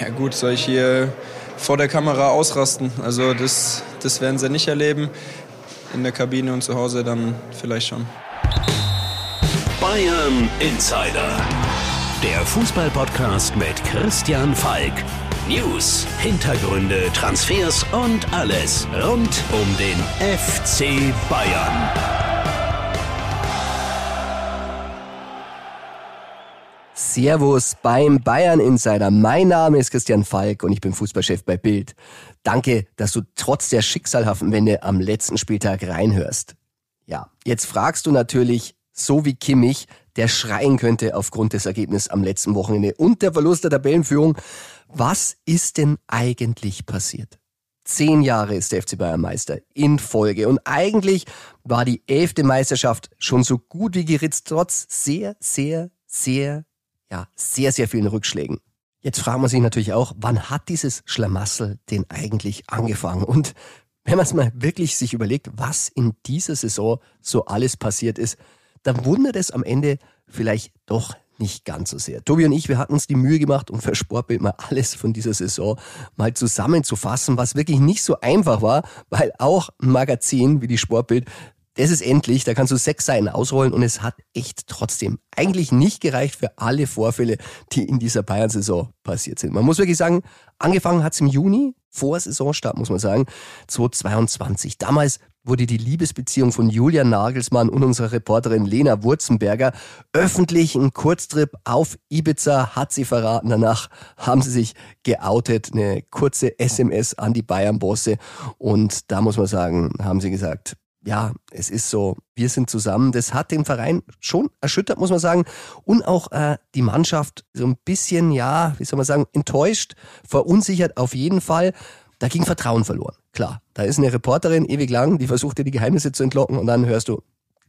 Ja gut, soll ich hier vor der Kamera ausrasten? Also das, das werden sie nicht erleben. In der Kabine und zu Hause dann vielleicht schon. Bayern Insider. Der Fußballpodcast mit Christian Falk. News, Hintergründe, Transfers und alles rund um den FC Bayern. Servus beim Bayern Insider. Mein Name ist Christian Falk und ich bin Fußballchef bei Bild. Danke, dass du trotz der schicksalhaften Wende am letzten Spieltag reinhörst. Ja, jetzt fragst du natürlich, so wie Kimmich, der schreien könnte aufgrund des Ergebnisses am letzten Wochenende und der Verlust der Tabellenführung. Was ist denn eigentlich passiert? Zehn Jahre ist der FC Bayern Meister in Folge und eigentlich war die elfte Meisterschaft schon so gut wie geritzt, trotz sehr, sehr, sehr, ja, sehr, sehr vielen Rückschlägen. Jetzt fragt man sich natürlich auch, wann hat dieses Schlamassel denn eigentlich angefangen? Und wenn man es mal wirklich sich überlegt, was in dieser Saison so alles passiert ist, dann wundert es am Ende vielleicht doch nicht ganz so sehr. Tobi und ich, wir hatten uns die Mühe gemacht, um für Sportbild mal alles von dieser Saison mal zusammenzufassen, was wirklich nicht so einfach war, weil auch ein Magazin wie die Sportbild das ist endlich, da kannst du sechs Seiten ausrollen und es hat echt trotzdem eigentlich nicht gereicht für alle Vorfälle, die in dieser Bayern-Saison passiert sind. Man muss wirklich sagen, angefangen hat es im Juni, vor Saisonstart muss man sagen, 2022. Damals wurde die Liebesbeziehung von Julian Nagelsmann und unserer Reporterin Lena Wurzenberger öffentlich. Ein Kurztrip auf Ibiza hat sie verraten. Danach haben sie sich geoutet. Eine kurze SMS an die Bayern-Bosse. Und da muss man sagen, haben sie gesagt, ja, es ist so, wir sind zusammen. Das hat den Verein schon erschüttert, muss man sagen. Und auch äh, die Mannschaft so ein bisschen, ja, wie soll man sagen, enttäuscht, verunsichert auf jeden Fall. Da ging Vertrauen verloren. Klar, da ist eine Reporterin ewig lang, die versucht dir die Geheimnisse zu entlocken und dann hörst du,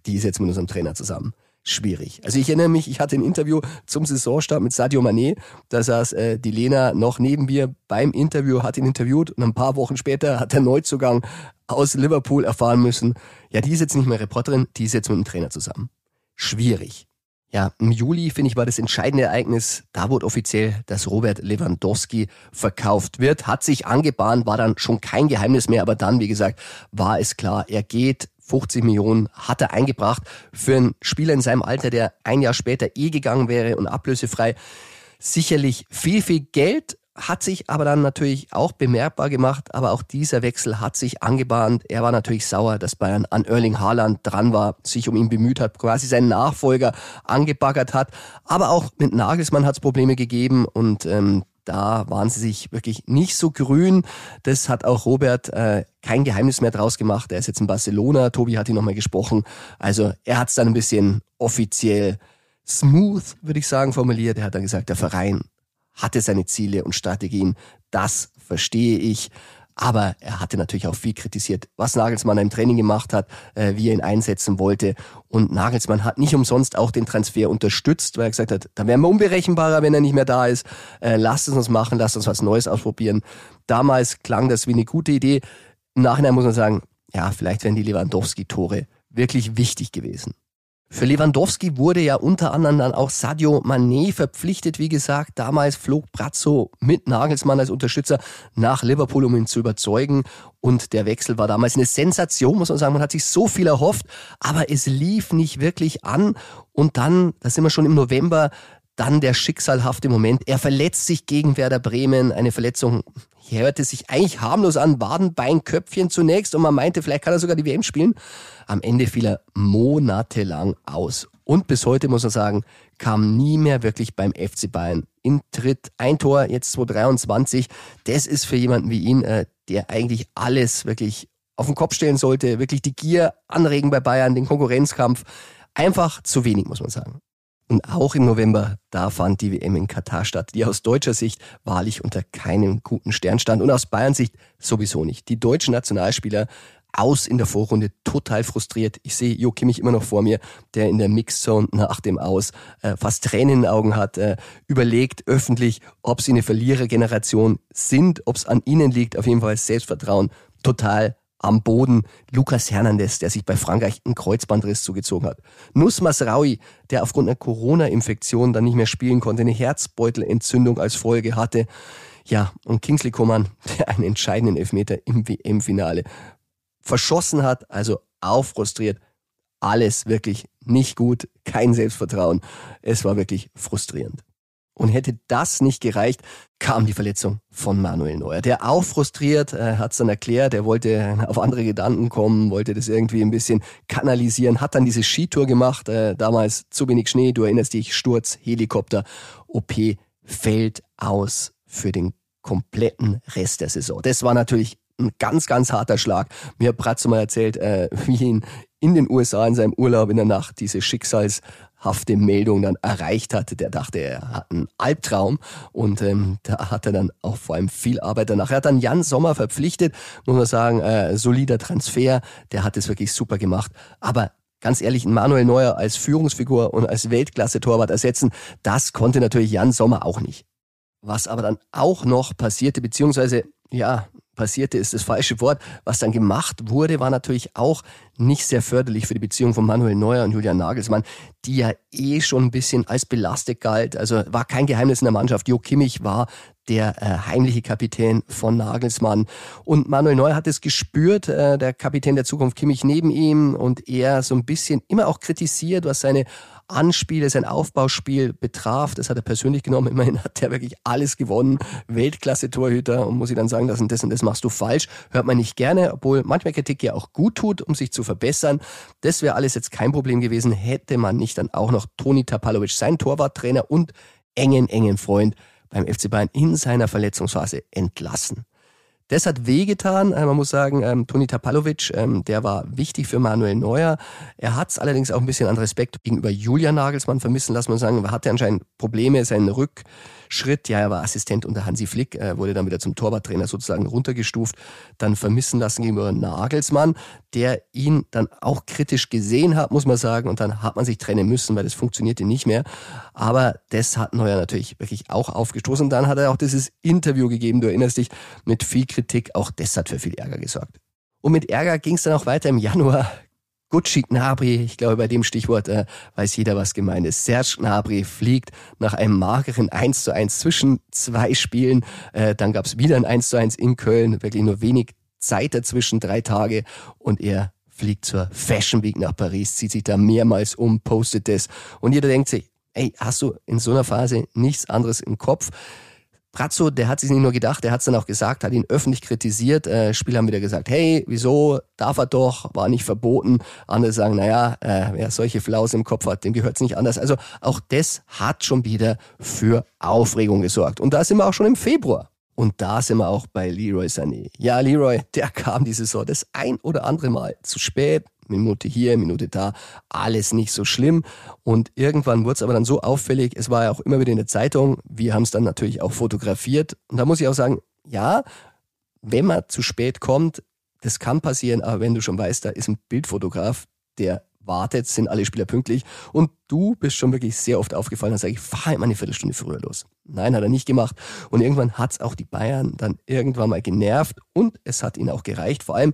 die ist jetzt mit unserem Trainer zusammen. Schwierig. Also ich erinnere mich, ich hatte ein Interview zum Saisonstart mit Sadio Mané. Da saß äh, die Lena noch neben mir beim Interview, hat ihn interviewt und ein paar Wochen später hat der Neuzugang aus Liverpool erfahren müssen, ja, die ist jetzt nicht mehr Reporterin, die ist jetzt mit dem Trainer zusammen. Schwierig. Ja, im Juli, finde ich, war das entscheidende Ereignis. Da wurde offiziell, dass Robert Lewandowski verkauft wird. Hat sich angebahnt, war dann schon kein Geheimnis mehr, aber dann, wie gesagt, war es klar, er geht. 50 Millionen hat er eingebracht für einen Spieler in seinem Alter, der ein Jahr später eh gegangen wäre und ablösefrei. Sicherlich viel, viel Geld, hat sich aber dann natürlich auch bemerkbar gemacht, aber auch dieser Wechsel hat sich angebahnt. Er war natürlich sauer, dass Bayern an Erling Haaland dran war, sich um ihn bemüht hat, quasi seinen Nachfolger angebaggert hat. Aber auch mit Nagelsmann hat es Probleme gegeben und ähm, da waren sie sich wirklich nicht so grün. Das hat auch Robert äh, kein Geheimnis mehr draus gemacht. Er ist jetzt in Barcelona. Tobi hat ihn nochmal gesprochen. Also er hat es dann ein bisschen offiziell smooth, würde ich sagen, formuliert. Er hat dann gesagt, der Verein hatte seine Ziele und Strategien. Das verstehe ich. Aber er hatte natürlich auch viel kritisiert, was Nagelsmann im Training gemacht hat, äh, wie er ihn einsetzen wollte. Und Nagelsmann hat nicht umsonst auch den Transfer unterstützt, weil er gesagt hat, da wären wir unberechenbarer, wenn er nicht mehr da ist. Äh, lasst es uns machen, lasst uns was Neues ausprobieren. Damals klang das wie eine gute Idee. Im Nachhinein muss man sagen, ja, vielleicht wären die Lewandowski-Tore wirklich wichtig gewesen. Für Lewandowski wurde ja unter anderem dann auch Sadio Mané verpflichtet. Wie gesagt, damals flog Brazzo mit Nagelsmann als Unterstützer nach Liverpool, um ihn zu überzeugen. Und der Wechsel war damals eine Sensation, muss man sagen. Man hat sich so viel erhofft, aber es lief nicht wirklich an. Und dann, da sind wir schon im November, dann der schicksalhafte Moment. Er verletzt sich gegen Werder Bremen. Eine Verletzung hörte sich eigentlich harmlos an. Wadenbeinköpfchen zunächst und man meinte, vielleicht kann er sogar die WM spielen. Am Ende fiel er monatelang aus. Und bis heute muss man sagen, kam nie mehr wirklich beim FC Bayern in Tritt. Ein Tor, jetzt 2023. Das ist für jemanden wie ihn, äh, der eigentlich alles wirklich auf den Kopf stellen sollte, wirklich die Gier anregen bei Bayern, den Konkurrenzkampf. Einfach zu wenig, muss man sagen. Und auch im November, da fand die WM in Katar statt, die aus deutscher Sicht wahrlich unter keinem guten Stern stand und aus Bayerns Sicht sowieso nicht. Die deutschen Nationalspieler aus in der Vorrunde, total frustriert. Ich sehe Jo Kimmich immer noch vor mir, der in der Mixzone nach dem Aus äh, fast Tränen in den Augen hat, äh, überlegt öffentlich, ob sie eine Verlierergeneration sind, ob es an ihnen liegt. Auf jeden Fall Selbstvertrauen total am Boden. Lucas Hernandez, der sich bei Frankreich einen Kreuzbandriss zugezogen hat. Nus Masraoui, der aufgrund einer Corona-Infektion dann nicht mehr spielen konnte, eine Herzbeutelentzündung als Folge hatte. Ja, und Kingsley Coman, der einen entscheidenden Elfmeter im WM-Finale verschossen hat, also auch frustriert. Alles wirklich nicht gut, kein Selbstvertrauen. Es war wirklich frustrierend. Und hätte das nicht gereicht, kam die Verletzung von Manuel Neuer. Der auch frustriert, äh, hat es dann erklärt, er wollte auf andere Gedanken kommen, wollte das irgendwie ein bisschen kanalisieren, hat dann diese Skitour gemacht, äh, damals zu wenig Schnee, du erinnerst dich, Sturz, Helikopter, OP, fällt aus für den kompletten Rest der Saison. Das war natürlich ein ganz, ganz harter Schlag. Mir hat Bratzo mal erzählt, äh, wie ihn in den USA in seinem Urlaub in der Nacht diese schicksalshafte Meldung dann erreicht hatte. Der dachte, er hat einen Albtraum und ähm, da hat er dann auch vor allem viel Arbeit danach. Er hat dann Jan Sommer verpflichtet, muss man sagen, äh, solider Transfer, der hat es wirklich super gemacht. Aber ganz ehrlich, Manuel Neuer als Führungsfigur und als Weltklasse-Torwart ersetzen, das konnte natürlich Jan Sommer auch nicht. Was aber dann auch noch passierte, beziehungsweise, ja, passierte, ist das falsche Wort. Was dann gemacht wurde, war natürlich auch nicht sehr förderlich für die Beziehung von Manuel Neuer und Julian Nagelsmann, die ja eh schon ein bisschen als belastet galt. Also war kein Geheimnis in der Mannschaft. Jo Kimmich war der äh, heimliche Kapitän von Nagelsmann. Und Manuel Neuer hat es gespürt, äh, der Kapitän der Zukunft Kimmich neben ihm und er so ein bisschen immer auch kritisiert, was seine Anspiele, sein Aufbauspiel betraf. Das hat er persönlich genommen. Immerhin hat er wirklich alles gewonnen. Weltklasse-Torhüter und muss ich dann sagen, das und das und das machst du falsch. Hört man nicht gerne, obwohl manchmal Kritik ja auch gut tut, um sich zu verbessern. Das wäre alles jetzt kein Problem gewesen, hätte man nicht dann auch noch Toni Tapalovic, sein Torwarttrainer und engen, engen Freund beim FC Bayern in seiner Verletzungsphase entlassen. Das hat wehgetan. Äh, man muss sagen, ähm, Toni Tapalovic, ähm, der war wichtig für Manuel Neuer. Er hat es allerdings auch ein bisschen an Respekt gegenüber Julian Nagelsmann vermissen lassen. Man sagen, er hatte anscheinend Probleme, seinen Rück Schritt. Ja, er war Assistent unter Hansi Flick, äh, wurde dann wieder zum Torwarttrainer sozusagen runtergestuft, dann vermissen lassen gegenüber Nagelsmann, der ihn dann auch kritisch gesehen hat, muss man sagen. Und dann hat man sich trennen müssen, weil das funktionierte nicht mehr. Aber das hat Neuer natürlich wirklich auch aufgestoßen. Und dann hat er auch dieses Interview gegeben, du erinnerst dich, mit viel Kritik. Auch das hat für viel Ärger gesorgt. Und mit Ärger ging es dann auch weiter im Januar. Gucci Gnabry, ich glaube, bei dem Stichwort äh, weiß jeder, was gemeint ist. Serge Gnabry fliegt nach einem mageren 1 zu 1 zwischen zwei Spielen. Äh, dann gab es wieder ein 1 zu 1 in Köln, wirklich nur wenig Zeit dazwischen, drei Tage. Und er fliegt zur Fashion Week nach Paris, zieht sich da mehrmals um, postet es. Und jeder denkt sich, ey, hast du in so einer Phase nichts anderes im Kopf? Brazzo, der hat sich nicht nur gedacht, der hat es dann auch gesagt, hat ihn öffentlich kritisiert. Äh, Spieler haben wieder gesagt, hey, wieso darf er doch, war nicht verboten. Andere sagen, naja, äh, wer solche Flaus im Kopf hat, dem gehört es nicht anders. Also auch das hat schon wieder für Aufregung gesorgt. Und da sind wir auch schon im Februar. Und da sind wir auch bei Leroy Sané. Ja, Leroy, der kam diese Saison das ein oder andere Mal zu spät, Minute hier, Minute da, alles nicht so schlimm. Und irgendwann wurde es aber dann so auffällig, es war ja auch immer wieder in der Zeitung, wir haben es dann natürlich auch fotografiert. Und da muss ich auch sagen, ja, wenn man zu spät kommt, das kann passieren, aber wenn du schon weißt, da ist ein Bildfotograf, der wartet, sind alle Spieler pünktlich und du bist schon wirklich sehr oft aufgefallen, dann sage ich, fahr immer eine Viertelstunde früher los. Nein, hat er nicht gemacht. Und irgendwann hat es auch die Bayern dann irgendwann mal genervt und es hat ihnen auch gereicht. Vor allem,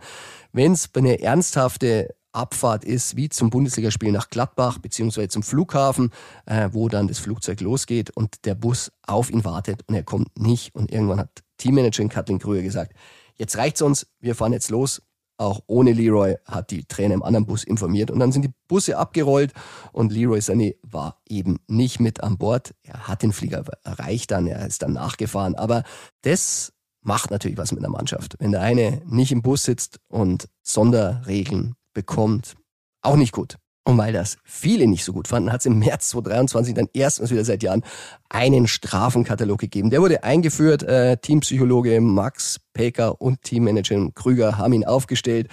wenn es eine ernsthafte Abfahrt ist, wie zum Bundesligaspiel nach Gladbach beziehungsweise zum Flughafen, äh, wo dann das Flugzeug losgeht und der Bus auf ihn wartet und er kommt nicht. Und irgendwann hat Teammanagerin Kathleen Krüger gesagt, jetzt reicht's uns, wir fahren jetzt los. Auch ohne Leroy hat die Trainer im anderen Bus informiert und dann sind die Busse abgerollt und Leroy Sané war eben nicht mit an Bord. Er hat den Flieger erreicht dann, er ist dann nachgefahren, aber das macht natürlich was mit der Mannschaft. Wenn der eine nicht im Bus sitzt und Sonderregeln bekommt. Auch nicht gut. Und weil das viele nicht so gut fanden, hat es im März 2023 dann erstmals wieder seit Jahren einen Strafenkatalog gegeben. Der wurde eingeführt. Äh, Teampsychologe Max Peker und Teammanager Krüger haben ihn aufgestellt.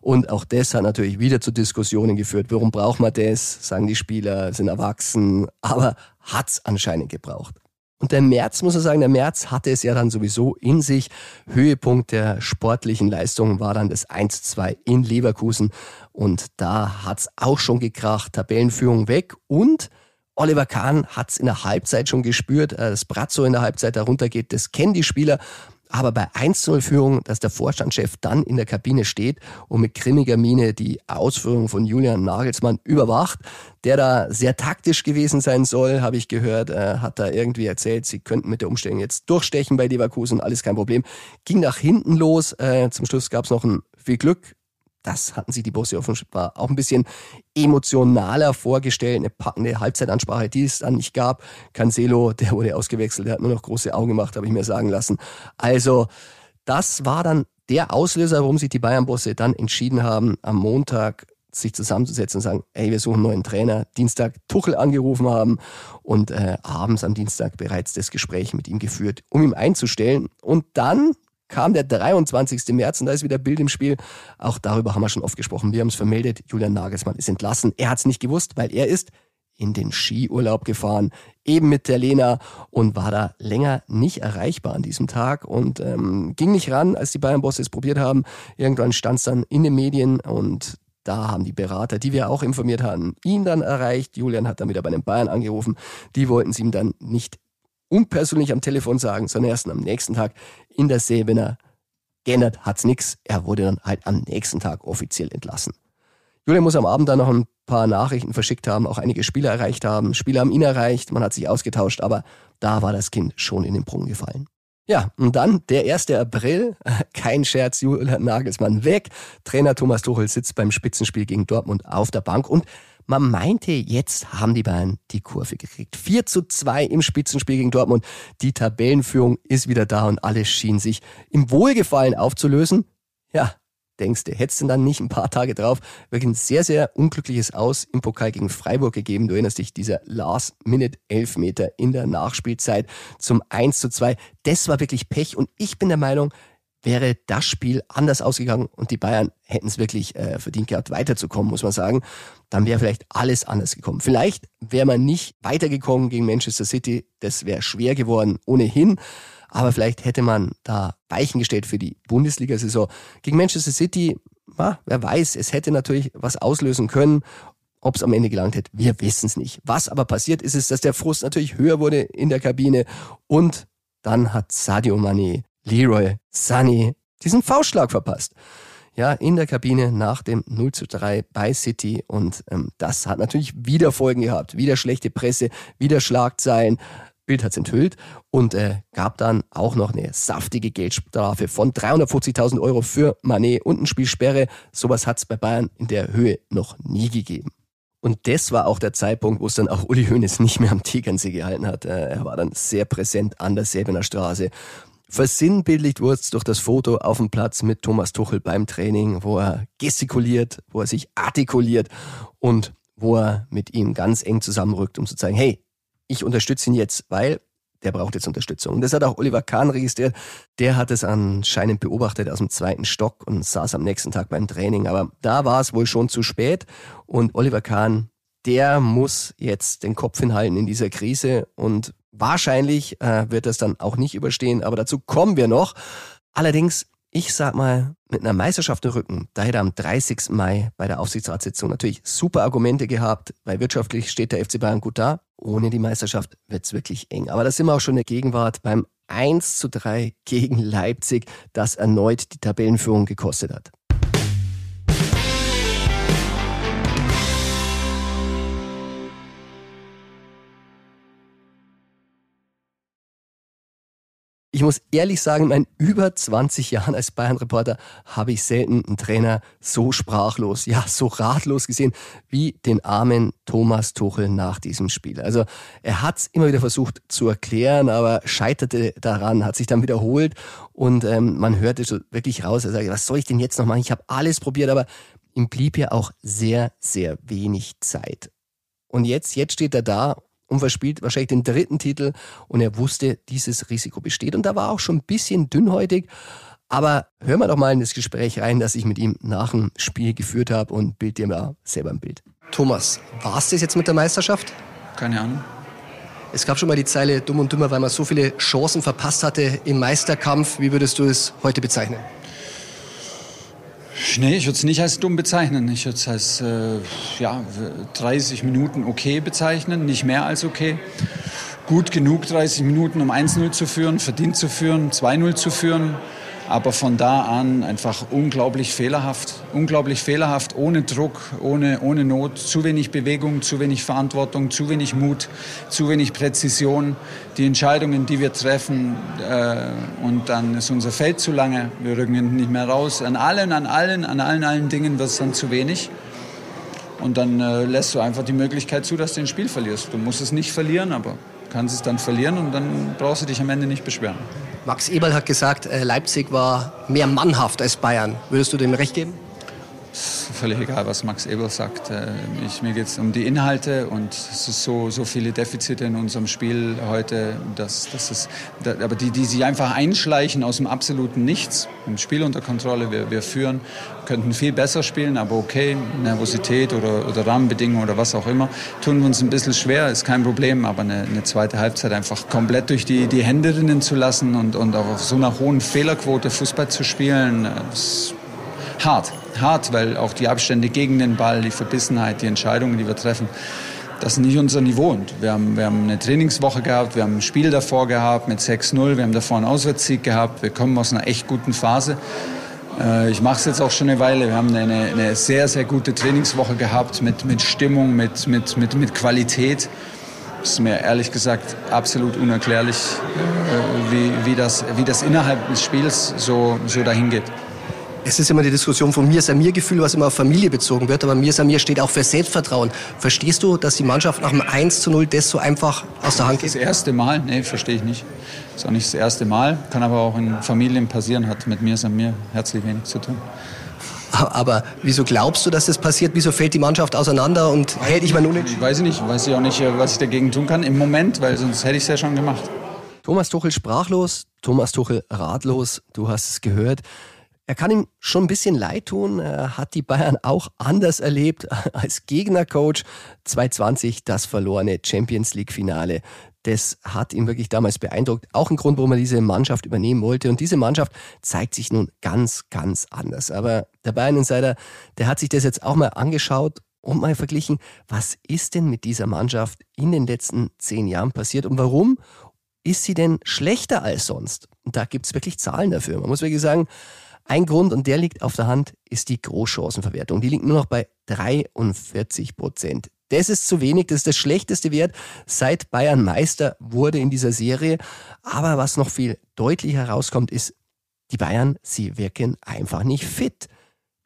Und auch das hat natürlich wieder zu Diskussionen geführt. Warum braucht man das? Sagen die Spieler, sind erwachsen. Aber hat's anscheinend gebraucht. Und der März, muss man sagen, der März hatte es ja dann sowieso in sich. Höhepunkt der sportlichen Leistungen war dann das 1-2 in Leverkusen. Und da hat's auch schon gekracht. Tabellenführung weg. Und Oliver Kahn hat's in der Halbzeit schon gespürt, äh, dass Brazzo in der Halbzeit darunter geht. Das kennen die Spieler. Aber bei 1-0-Führung, dass der Vorstandschef dann in der Kabine steht und mit grimmiger Miene die Ausführung von Julian Nagelsmann überwacht, der da sehr taktisch gewesen sein soll, habe ich gehört, äh, hat da irgendwie erzählt, sie könnten mit der Umstellung jetzt durchstechen bei Leverkusen, alles kein Problem. Ging nach hinten los, äh, zum Schluss gab es noch ein viel Glück, das hatten sich die Bosse offenbar auch ein bisschen emotionaler vorgestellt. Eine packende Halbzeitansprache, die es dann nicht gab. Cancelo, der wurde ausgewechselt, der hat nur noch große Augen gemacht, habe ich mir sagen lassen. Also, das war dann der Auslöser, warum sich die Bayern-Bosse dann entschieden haben, am Montag sich zusammenzusetzen und sagen, ey, wir suchen einen neuen Trainer. Dienstag Tuchel angerufen haben und äh, abends am Dienstag bereits das Gespräch mit ihm geführt, um ihn einzustellen. Und dann kam der 23. März und da ist wieder Bild im Spiel. Auch darüber haben wir schon oft gesprochen. Wir haben es vermeldet. Julian Nagelsmann ist entlassen. Er hat es nicht gewusst, weil er ist in den Skiurlaub gefahren, eben mit der Lena und war da länger nicht erreichbar an diesem Tag und ähm, ging nicht ran, als die Bayern-Bosse es probiert haben. Irgendwann stand es dann in den Medien und da haben die Berater, die wir auch informiert hatten, ihn dann erreicht. Julian hat dann wieder bei den Bayern angerufen. Die wollten es ihm dann nicht unpersönlich am Telefon sagen, sondern erst am nächsten Tag in der Sebener. Geändert hat's nix. Er wurde dann halt am nächsten Tag offiziell entlassen. Julian muss am Abend dann noch ein paar Nachrichten verschickt haben, auch einige Spieler erreicht haben. Spieler haben ihn erreicht, man hat sich ausgetauscht, aber da war das Kind schon in den Brunnen gefallen. Ja, und dann der 1. April, kein Scherz, Julian Nagelsmann weg. Trainer Thomas Tuchel sitzt beim Spitzenspiel gegen Dortmund auf der Bank und man meinte, jetzt haben die Bayern die Kurve gekriegt. 4 zu 2 im Spitzenspiel gegen Dortmund. Die Tabellenführung ist wieder da und alles schien sich im Wohlgefallen aufzulösen. Ja, denkst du, hättest du dann nicht ein paar Tage drauf wirklich ein sehr, sehr unglückliches Aus im Pokal gegen Freiburg gegeben. Du erinnerst dich, dieser Last-Minute-Elfmeter in der Nachspielzeit zum 1 zu 2. Das war wirklich Pech und ich bin der Meinung, wäre das Spiel anders ausgegangen und die Bayern hätten es wirklich äh, verdient gehabt, weiterzukommen, muss man sagen, dann wäre vielleicht alles anders gekommen. Vielleicht wäre man nicht weitergekommen gegen Manchester City, das wäre schwer geworden ohnehin, aber vielleicht hätte man da Weichen gestellt für die Bundesliga-Saison. Gegen Manchester City, na, wer weiß, es hätte natürlich was auslösen können. Ob es am Ende gelangt hätte, wir wissen es nicht. Was aber passiert ist, ist, dass der Frust natürlich höher wurde in der Kabine und dann hat Sadio Mane Leroy Sunny diesen V-Schlag verpasst. Ja, in der Kabine nach dem 0 zu 3 bei City und ähm, das hat natürlich wieder Folgen gehabt. Wieder schlechte Presse, wieder Schlagzeilen. Bild hat's enthüllt und äh, gab dann auch noch eine saftige Geldstrafe von 350.000 Euro für Manet und eine Spielsperre. Sowas hat's bei Bayern in der Höhe noch nie gegeben. Und das war auch der Zeitpunkt, wo es dann auch Uli Hoeneß nicht mehr am Tegernsee gehalten hat. Äh, er war dann sehr präsent an der Säbener Straße Versinnbildlicht wurde es durch das Foto auf dem Platz mit Thomas Tuchel beim Training, wo er gestikuliert, wo er sich artikuliert und wo er mit ihm ganz eng zusammenrückt, um zu zeigen, hey, ich unterstütze ihn jetzt, weil der braucht jetzt Unterstützung. Und das hat auch Oliver Kahn registriert. Der hat es anscheinend beobachtet aus dem zweiten Stock und saß am nächsten Tag beim Training. Aber da war es wohl schon zu spät. Und Oliver Kahn, der muss jetzt den Kopf hinhalten in dieser Krise und Wahrscheinlich äh, wird es dann auch nicht überstehen, aber dazu kommen wir noch. Allerdings, ich sag mal, mit einer Meisterschaft im Rücken, da hätte er am 30. Mai bei der Aufsichtsratssitzung natürlich super Argumente gehabt, weil wirtschaftlich steht der FC Bayern gut da. Ohne die Meisterschaft wird's wirklich eng. Aber da sind wir auch schon in der Gegenwart beim 1 zu 3 gegen Leipzig, das erneut die Tabellenführung gekostet hat. Ich muss ehrlich sagen, in meinen über 20 Jahren als Bayern-Reporter habe ich selten einen Trainer so sprachlos, ja, so ratlos gesehen wie den armen Thomas Tuchel nach diesem Spiel. Also er hat es immer wieder versucht zu erklären, aber scheiterte daran, hat sich dann wiederholt und ähm, man hörte so wirklich raus, er sagte, was soll ich denn jetzt noch machen? Ich habe alles probiert, aber ihm blieb ja auch sehr, sehr wenig Zeit. Und jetzt, jetzt steht er da und verspielt wahrscheinlich den dritten Titel und er wusste, dieses Risiko besteht. Und da war auch schon ein bisschen dünnhäutig. Aber hören wir doch mal in das Gespräch rein, das ich mit ihm nach dem Spiel geführt habe und bild dir mal selber ein Bild. Thomas, war es das jetzt mit der Meisterschaft? Keine Ahnung. Es gab schon mal die Zeile dumm und dümmer, weil man so viele Chancen verpasst hatte im Meisterkampf. Wie würdest du es heute bezeichnen? Nee, ich würde es nicht als dumm bezeichnen. Ich würde es als äh, ja, 30 Minuten okay bezeichnen, nicht mehr als okay. gut genug 30 Minuten, um 1-0 zu führen, verdient zu führen, 2-0 zu führen. Aber von da an einfach unglaublich fehlerhaft. Unglaublich fehlerhaft, ohne Druck, ohne, ohne Not. Zu wenig Bewegung, zu wenig Verantwortung, zu wenig Mut, zu wenig Präzision. Die Entscheidungen, die wir treffen, äh, und dann ist unser Feld zu lange. Wir rücken nicht mehr raus. An allen, an allen, an allen, allen Dingen wird es dann zu wenig. Und dann äh, lässt du einfach die Möglichkeit zu, dass du ein Spiel verlierst. Du musst es nicht verlieren, aber kannst es dann verlieren und dann brauchst du dich am Ende nicht beschweren. Max Eberl hat gesagt, äh, Leipzig war mehr mannhaft als Bayern. Würdest du dem recht geben? Völlig egal, was Max Eberl sagt. Äh, ich, mir geht es um die Inhalte und es ist so, so viele Defizite in unserem Spiel heute, dass, dass es, aber die, die sich einfach einschleichen aus dem absoluten Nichts. Im Spiel unter Kontrolle, wir, wir führen, könnten viel besser spielen, aber okay, Nervosität oder, oder Rahmenbedingungen oder was auch immer, tun wir uns ein bisschen schwer, ist kein Problem, aber eine, eine zweite Halbzeit einfach komplett durch die, die Hände rinnen zu lassen und, und auch auf so einer hohen Fehlerquote Fußball zu spielen, ist hart hart, weil auch die Abstände gegen den Ball, die Verbissenheit, die Entscheidungen, die wir treffen, das ist nicht unser Niveau. Und wir haben, wir haben eine Trainingswoche gehabt, wir haben ein Spiel davor gehabt mit 6-0, wir haben davor einen Auswärtssieg gehabt, wir kommen aus einer echt guten Phase. Äh, ich mache es jetzt auch schon eine Weile. Wir haben eine, eine sehr, sehr gute Trainingswoche gehabt mit, mit Stimmung, mit, mit, mit, mit Qualität. Es ist mir ehrlich gesagt absolut unerklärlich, äh, wie, wie, das, wie das innerhalb des Spiels so, so dahin geht. Es ist immer die Diskussion von mir Samir Gefühl, was immer auf Familie bezogen wird, aber mir Samir steht auch für Selbstvertrauen. Verstehst du, dass die Mannschaft nach dem 1 zu 0 das so einfach aus der Hand geht? Das erste Mal? Nee, verstehe ich nicht. Das ist auch nicht das erste Mal, kann aber auch in Familien passieren, hat mit mir Samir herzlich wenig zu tun. Aber wieso glaubst du, dass das passiert? Wieso fällt die Mannschaft auseinander und hält ich mal nur nicht? Weiß ich nicht. Weiß ich auch nicht, was ich dagegen tun kann im Moment, weil sonst hätte ich es ja schon gemacht. Thomas Tuchel sprachlos, Thomas Tuchel ratlos. Du hast es gehört. Er kann ihm schon ein bisschen leid tun. Er hat die Bayern auch anders erlebt als Gegnercoach. 2020 das verlorene Champions League Finale. Das hat ihn wirklich damals beeindruckt. Auch ein Grund, warum er diese Mannschaft übernehmen wollte. Und diese Mannschaft zeigt sich nun ganz, ganz anders. Aber der Bayern Insider, der hat sich das jetzt auch mal angeschaut und mal verglichen, was ist denn mit dieser Mannschaft in den letzten zehn Jahren passiert und warum ist sie denn schlechter als sonst? Und da gibt es wirklich Zahlen dafür. Man muss wirklich sagen, ein Grund, und der liegt auf der Hand, ist die Großchancenverwertung. Die liegt nur noch bei 43 Prozent. Das ist zu wenig, das ist der schlechteste Wert seit Bayern Meister wurde in dieser Serie. Aber was noch viel deutlicher herauskommt, ist, die Bayern, sie wirken einfach nicht fit.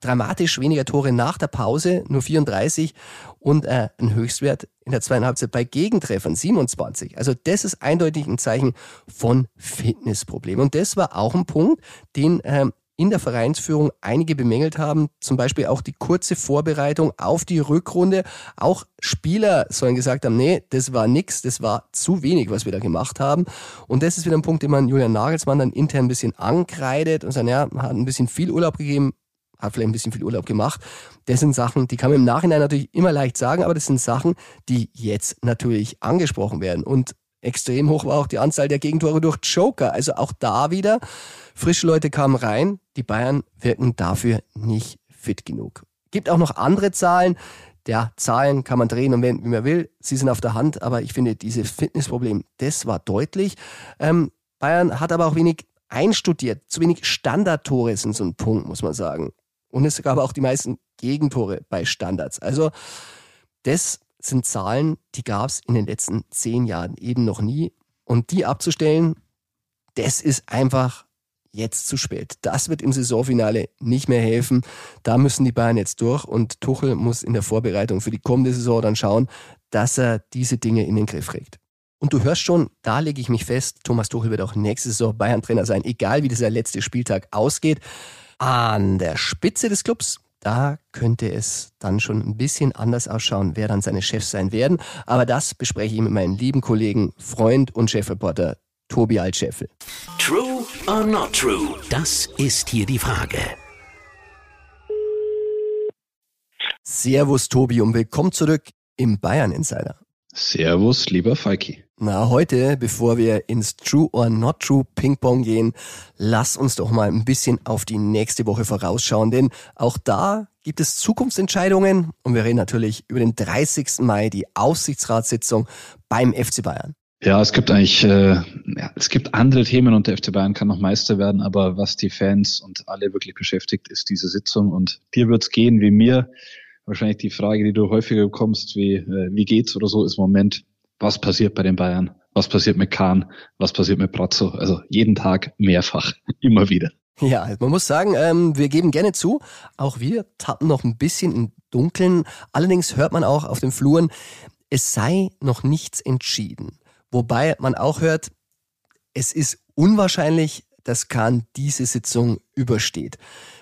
Dramatisch weniger Tore nach der Pause, nur 34 und äh, ein Höchstwert in der zweiten Halbzeit bei Gegentreffern 27. Also das ist eindeutig ein Zeichen von Fitnessproblemen. Und das war auch ein Punkt, den ähm, in der Vereinsführung einige bemängelt haben, zum Beispiel auch die kurze Vorbereitung auf die Rückrunde. Auch Spieler sollen gesagt haben, nee, das war nix, das war zu wenig, was wir da gemacht haben. Und das ist wieder ein Punkt, den man Julian Nagelsmann dann intern ein bisschen ankreidet und sagt, ja, hat ein bisschen viel Urlaub gegeben, hat vielleicht ein bisschen viel Urlaub gemacht. Das sind Sachen, die kann man im Nachhinein natürlich immer leicht sagen, aber das sind Sachen, die jetzt natürlich angesprochen werden. Und extrem hoch war auch die Anzahl der Gegentore durch Joker. Also auch da wieder Frische Leute kamen rein, die Bayern wirken dafür nicht fit genug. Gibt auch noch andere Zahlen. Ja, Zahlen kann man drehen und wenden, wie man will. Sie sind auf der Hand, aber ich finde, dieses Fitnessproblem, das war deutlich. Ähm, Bayern hat aber auch wenig einstudiert. Zu wenig Standardtore sind so ein Punkt, muss man sagen. Und es gab auch die meisten Gegentore bei Standards. Also, das sind Zahlen, die gab es in den letzten zehn Jahren eben noch nie. Und die abzustellen, das ist einfach jetzt zu spät. Das wird im Saisonfinale nicht mehr helfen. Da müssen die Bayern jetzt durch und Tuchel muss in der Vorbereitung für die kommende Saison dann schauen, dass er diese Dinge in den Griff kriegt. Und du hörst schon, da lege ich mich fest, Thomas Tuchel wird auch nächste Saison Bayern-Trainer sein, egal wie dieser letzte Spieltag ausgeht. An der Spitze des Clubs, da könnte es dann schon ein bisschen anders ausschauen, wer dann seine Chefs sein werden. Aber das bespreche ich mit meinem lieben Kollegen, Freund und Chefreporter Tobi Altscheffel. True or not true? Das ist hier die Frage. Servus Tobi und willkommen zurück im Bayern Insider. Servus, lieber Falki. Na, heute, bevor wir ins True or Not True Ping-Pong gehen, lass uns doch mal ein bisschen auf die nächste Woche vorausschauen, denn auch da gibt es Zukunftsentscheidungen und wir reden natürlich über den 30. Mai, die Aufsichtsratssitzung beim FC Bayern. Ja, es gibt eigentlich, äh, ja, es gibt andere Themen und der FC Bayern kann noch Meister werden, aber was die Fans und alle wirklich beschäftigt, ist diese Sitzung und dir wird's gehen wie mir. Wahrscheinlich die Frage, die du häufiger bekommst, wie, äh, wie geht's oder so, ist im Moment, was passiert bei den Bayern? Was passiert mit Kahn? Was passiert mit Brazzo? Also jeden Tag mehrfach, immer wieder. Ja, man muss sagen, ähm, wir geben gerne zu, auch wir tappen noch ein bisschen im Dunkeln. Allerdings hört man auch auf den Fluren, es sei noch nichts entschieden. Wobei man auch hört, es ist unwahrscheinlich, dass Kahn diese Sitzung übersteht.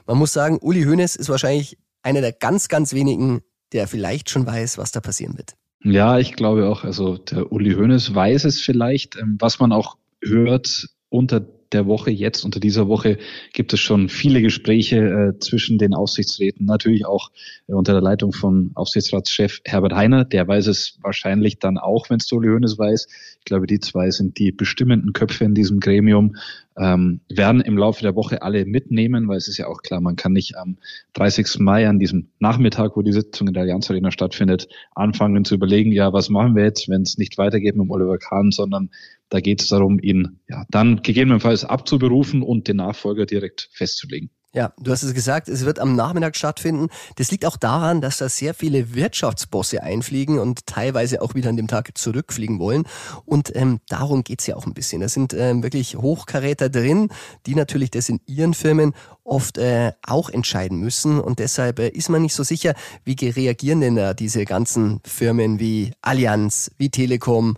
Man muss sagen, Uli Hoeneß ist wahrscheinlich einer der ganz, ganz wenigen, der vielleicht schon weiß, was da passieren wird. Ja, ich glaube auch, also der Uli Hoeneß weiß es vielleicht, ähm, was man auch hört unter der Woche, jetzt unter dieser Woche, gibt es schon viele Gespräche äh, zwischen den Aufsichtsräten, natürlich auch äh, unter der Leitung von Aufsichtsratschef Herbert Heiner. Der weiß es wahrscheinlich dann auch, wenn es Uli Hoeneß weiß. Ich glaube, die zwei sind die bestimmenden Köpfe in diesem Gremium ähm, werden im Laufe der Woche alle mitnehmen, weil es ist ja auch klar, man kann nicht am 30. Mai an diesem Nachmittag, wo die Sitzung in der Allianz Arena stattfindet, anfangen zu überlegen, ja, was machen wir jetzt, wenn es nicht weitergeht mit Oliver Kahn, sondern da geht es darum, ihn ja dann gegebenenfalls abzuberufen und den Nachfolger direkt festzulegen. Ja, du hast es gesagt, es wird am Nachmittag stattfinden. Das liegt auch daran, dass da sehr viele Wirtschaftsbosse einfliegen und teilweise auch wieder an dem Tag zurückfliegen wollen. Und ähm, darum geht's ja auch ein bisschen. Da sind ähm, wirklich Hochkaräter drin, die natürlich das in ihren Firmen oft äh, auch entscheiden müssen. Und deshalb äh, ist man nicht so sicher, wie reagieren denn da diese ganzen Firmen wie Allianz, wie Telekom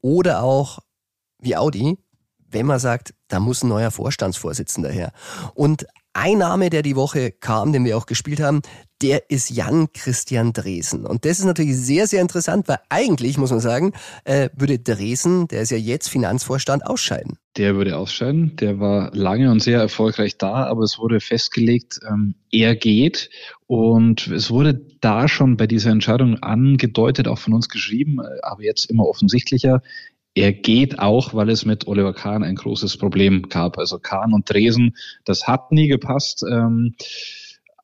oder auch wie Audi, wenn man sagt, da muss ein neuer Vorstandsvorsitzender her. Und ein Name, der die Woche kam, den wir auch gespielt haben, der ist Jan Christian Dresen. Und das ist natürlich sehr, sehr interessant, weil eigentlich, muss man sagen, äh, würde Dresen, der ist ja jetzt Finanzvorstand, ausscheiden. Der würde ausscheiden. Der war lange und sehr erfolgreich da, aber es wurde festgelegt, ähm, er geht. Und es wurde da schon bei dieser Entscheidung angedeutet, auch von uns geschrieben, äh, aber jetzt immer offensichtlicher. Er geht auch, weil es mit Oliver Kahn ein großes Problem gab. Also Kahn und Dresen, das hat nie gepasst. Ähm,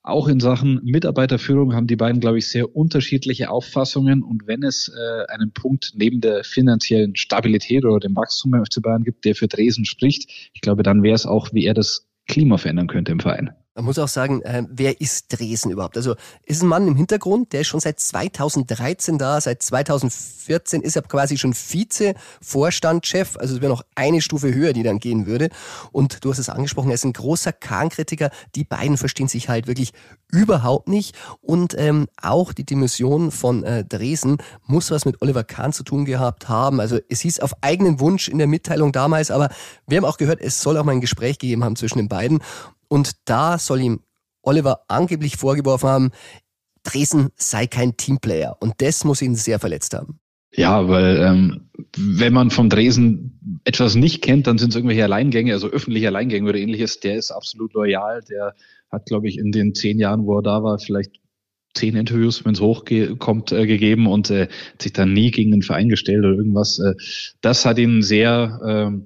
auch in Sachen Mitarbeiterführung haben die beiden, glaube ich, sehr unterschiedliche Auffassungen. Und wenn es äh, einen Punkt neben der finanziellen Stabilität oder dem Wachstum beim FC Bayern gibt, der für Dresen spricht, ich glaube, dann wäre es auch, wie er das Klima verändern könnte im Verein. Man muss auch sagen, äh, wer ist Dresen überhaupt? Also ist ein Mann im Hintergrund, der ist schon seit 2013 da, seit 2014 ist er quasi schon Vize-Vorstandschef, also es wäre noch eine Stufe höher, die dann gehen würde. Und du hast es angesprochen, er ist ein großer Kahn-Kritiker. Die beiden verstehen sich halt wirklich überhaupt nicht. Und ähm, auch die Dimension von äh, Dresen muss was mit Oliver Kahn zu tun gehabt haben. Also es hieß auf eigenen Wunsch in der Mitteilung damals, aber wir haben auch gehört, es soll auch mal ein Gespräch gegeben haben zwischen den beiden. Und da soll ihm Oliver angeblich vorgeworfen haben, Dresden sei kein Teamplayer. Und das muss ihn sehr verletzt haben. Ja, weil ähm, wenn man von Dresden etwas nicht kennt, dann sind es irgendwelche Alleingänge, also öffentliche Alleingänge oder ähnliches. Der ist absolut loyal. Der hat, glaube ich, in den zehn Jahren, wo er da war, vielleicht zehn Interviews, wenn es hochkommt, äh, gegeben und äh, sich dann nie gegen den Verein gestellt oder irgendwas. Äh, das hat ihn sehr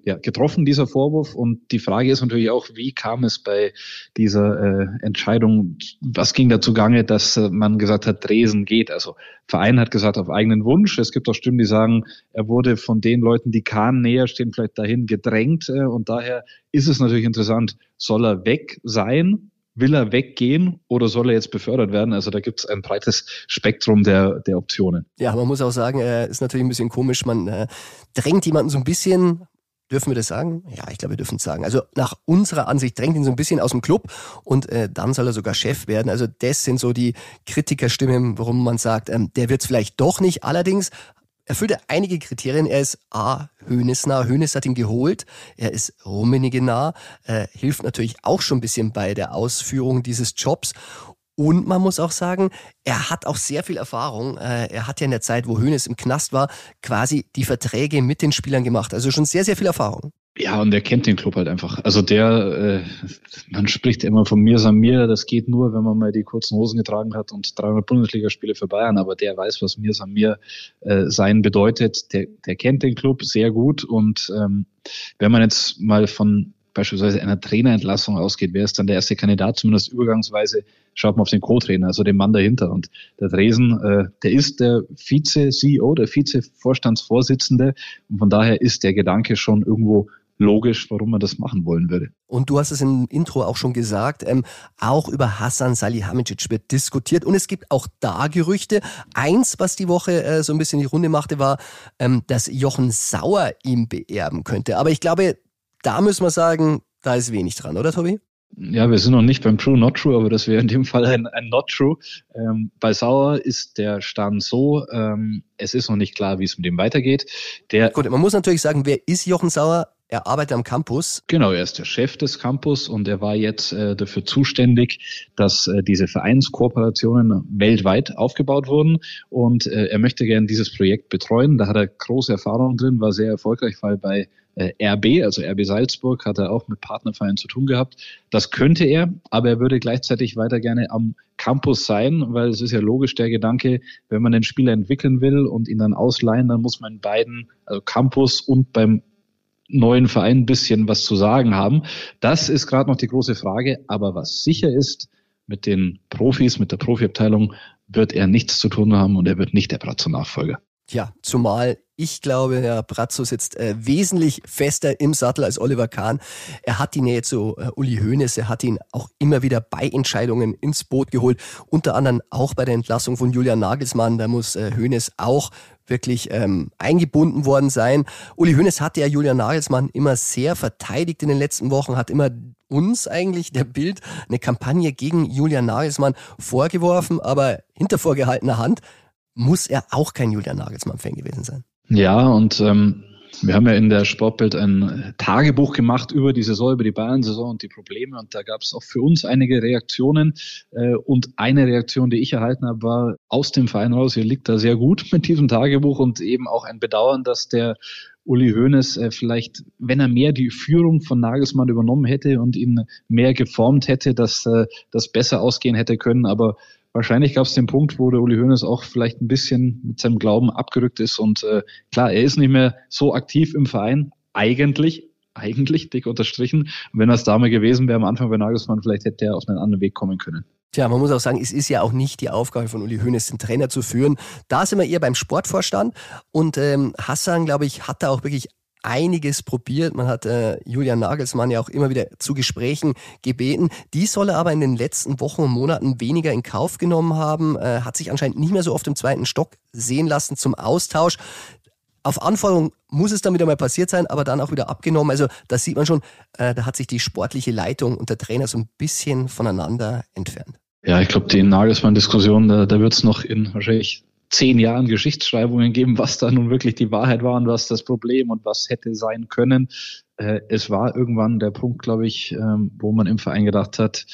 äh, ja, getroffen, dieser Vorwurf. Und die Frage ist natürlich auch, wie kam es bei dieser äh, Entscheidung, was ging dazu gange, dass äh, man gesagt hat, Dresen geht. Also Verein hat gesagt, auf eigenen Wunsch. Es gibt auch Stimmen, die sagen, er wurde von den Leuten, die Kahn näher stehen, vielleicht dahin gedrängt. Äh, und daher ist es natürlich interessant, soll er weg sein will er weggehen oder soll er jetzt befördert werden? Also da gibt es ein breites Spektrum der, der Optionen. Ja, man muss auch sagen, äh, ist natürlich ein bisschen komisch. Man äh, drängt jemanden so ein bisschen Dürfen wir das sagen? Ja, ich glaube, wir dürfen es sagen. Also nach unserer Ansicht drängt ihn so ein bisschen aus dem Club und äh, dann soll er sogar Chef werden. Also das sind so die Kritikerstimmen, warum man sagt, ähm, der wird es vielleicht doch nicht. Allerdings erfüllt er einige Kriterien. Er ist A, Hönes nah. Hönes hat ihn geholt. Er ist Rummenigge nah. Äh, hilft natürlich auch schon ein bisschen bei der Ausführung dieses Jobs. Und man muss auch sagen, er hat auch sehr viel Erfahrung. Äh, er hat ja in der Zeit, wo Hönes im Knast war, quasi die Verträge mit den Spielern gemacht. Also schon sehr, sehr viel Erfahrung. Ja, und der kennt den Club halt einfach. Also der, äh, man spricht immer von mir Samir, das geht nur, wenn man mal die kurzen Hosen getragen hat und 300 Bundesligaspiele für Bayern, aber der weiß, was mir Samir äh, sein bedeutet. Der, der kennt den Club sehr gut und ähm, wenn man jetzt mal von beispielsweise einer Trainerentlassung ausgeht, wer ist dann der erste Kandidat, zumindest übergangsweise schaut man auf den Co-Trainer, also den Mann dahinter. Und der Dresen, äh, der ist der Vize-CEO, der Vize-Vorstandsvorsitzende. Und von daher ist der Gedanke schon irgendwo logisch, warum man das machen wollen würde. Und du hast es im Intro auch schon gesagt, ähm, auch über Hassan Salihamidzic wird diskutiert und es gibt auch da Gerüchte. Eins, was die Woche äh, so ein bisschen die Runde machte, war, ähm, dass Jochen Sauer ihm beerben könnte. Aber ich glaube, da müssen wir sagen, da ist wenig dran, oder Tobi? Ja, wir sind noch nicht beim True, Not True, aber das wäre in dem Fall ein, ein Not True. Ähm, bei Sauer ist der Stand so, ähm, es ist noch nicht klar, wie es mit dem weitergeht. Der Gut, man muss natürlich sagen, wer ist Jochen Sauer? Er arbeitet am Campus. Genau, er ist der Chef des Campus und er war jetzt äh, dafür zuständig, dass äh, diese Vereinskooperationen weltweit aufgebaut wurden und äh, er möchte gerne dieses Projekt betreuen. Da hat er große Erfahrung drin, war sehr erfolgreich, weil bei äh, RB, also RB Salzburg, hat er auch mit Partnervereinen zu tun gehabt. Das könnte er, aber er würde gleichzeitig weiter gerne am Campus sein, weil es ist ja logisch der Gedanke, wenn man den Spieler entwickeln will und ihn dann ausleihen, dann muss man beiden, also Campus und beim neuen Verein ein bisschen was zu sagen haben. Das ist gerade noch die große Frage. Aber was sicher ist, mit den Profis, mit der Profiabteilung wird er nichts zu tun haben und er wird nicht der Bratzo-Nachfolger. Ja, zumal ich glaube, Herr Brazzo sitzt äh, wesentlich fester im Sattel als Oliver Kahn. Er hat die Nähe zu äh, Uli Hoeneß, er hat ihn auch immer wieder bei Entscheidungen ins Boot geholt, unter anderem auch bei der Entlassung von Julian Nagelsmann. Da muss äh, Hoeneß auch wirklich ähm, eingebunden worden sein. Uli Hoeneß hatte ja Julian Nagelsmann immer sehr verteidigt in den letzten Wochen, hat immer uns eigentlich, der Bild, eine Kampagne gegen Julian Nagelsmann vorgeworfen, aber hinter vorgehaltener Hand muss er auch kein Julian Nagelsmann-Fan gewesen sein. Ja, und ähm, wir haben ja in der Sportbild ein Tagebuch gemacht über die Saison, über die Bayern-Saison und die Probleme. Und da gab es auch für uns einige Reaktionen. Äh, und eine Reaktion, die ich erhalten habe, war aus dem Verein raus, ihr liegt da sehr gut mit diesem Tagebuch und eben auch ein Bedauern, dass der Uli Hoeneß äh, vielleicht, wenn er mehr die Führung von Nagelsmann übernommen hätte und ihn mehr geformt hätte, dass äh, das besser ausgehen hätte können. Aber wahrscheinlich gab es den Punkt, wo der Uli Hoeneß auch vielleicht ein bisschen mit seinem Glauben abgerückt ist. Und äh, klar, er ist nicht mehr so aktiv im Verein, eigentlich, eigentlich dick unterstrichen. Und wenn das damals gewesen wäre am Anfang bei Nagelsmann, vielleicht hätte er auf einen anderen Weg kommen können. Tja, man muss auch sagen, es ist ja auch nicht die Aufgabe von Uli Hoeneß, den Trainer zu führen. Da sind wir eher beim Sportvorstand. Und ähm, Hassan, glaube ich, hat da auch wirklich einiges probiert. Man hat äh, Julian Nagelsmann ja auch immer wieder zu Gesprächen gebeten. Die soll er aber in den letzten Wochen und Monaten weniger in Kauf genommen haben, äh, hat sich anscheinend nicht mehr so oft im zweiten Stock sehen lassen zum Austausch. Auf Anforderung muss es dann wieder mal passiert sein, aber dann auch wieder abgenommen. Also da sieht man schon, äh, da hat sich die sportliche Leitung und der Trainer so ein bisschen voneinander entfernt. Ja, ich glaube, die Nagelsmann-Diskussion, da, da wird es noch in wahrscheinlich zehn Jahren Geschichtsschreibungen geben, was da nun wirklich die Wahrheit war und was das Problem und was hätte sein können. Äh, es war irgendwann der Punkt, glaube ich, ähm, wo man im Verein gedacht hat,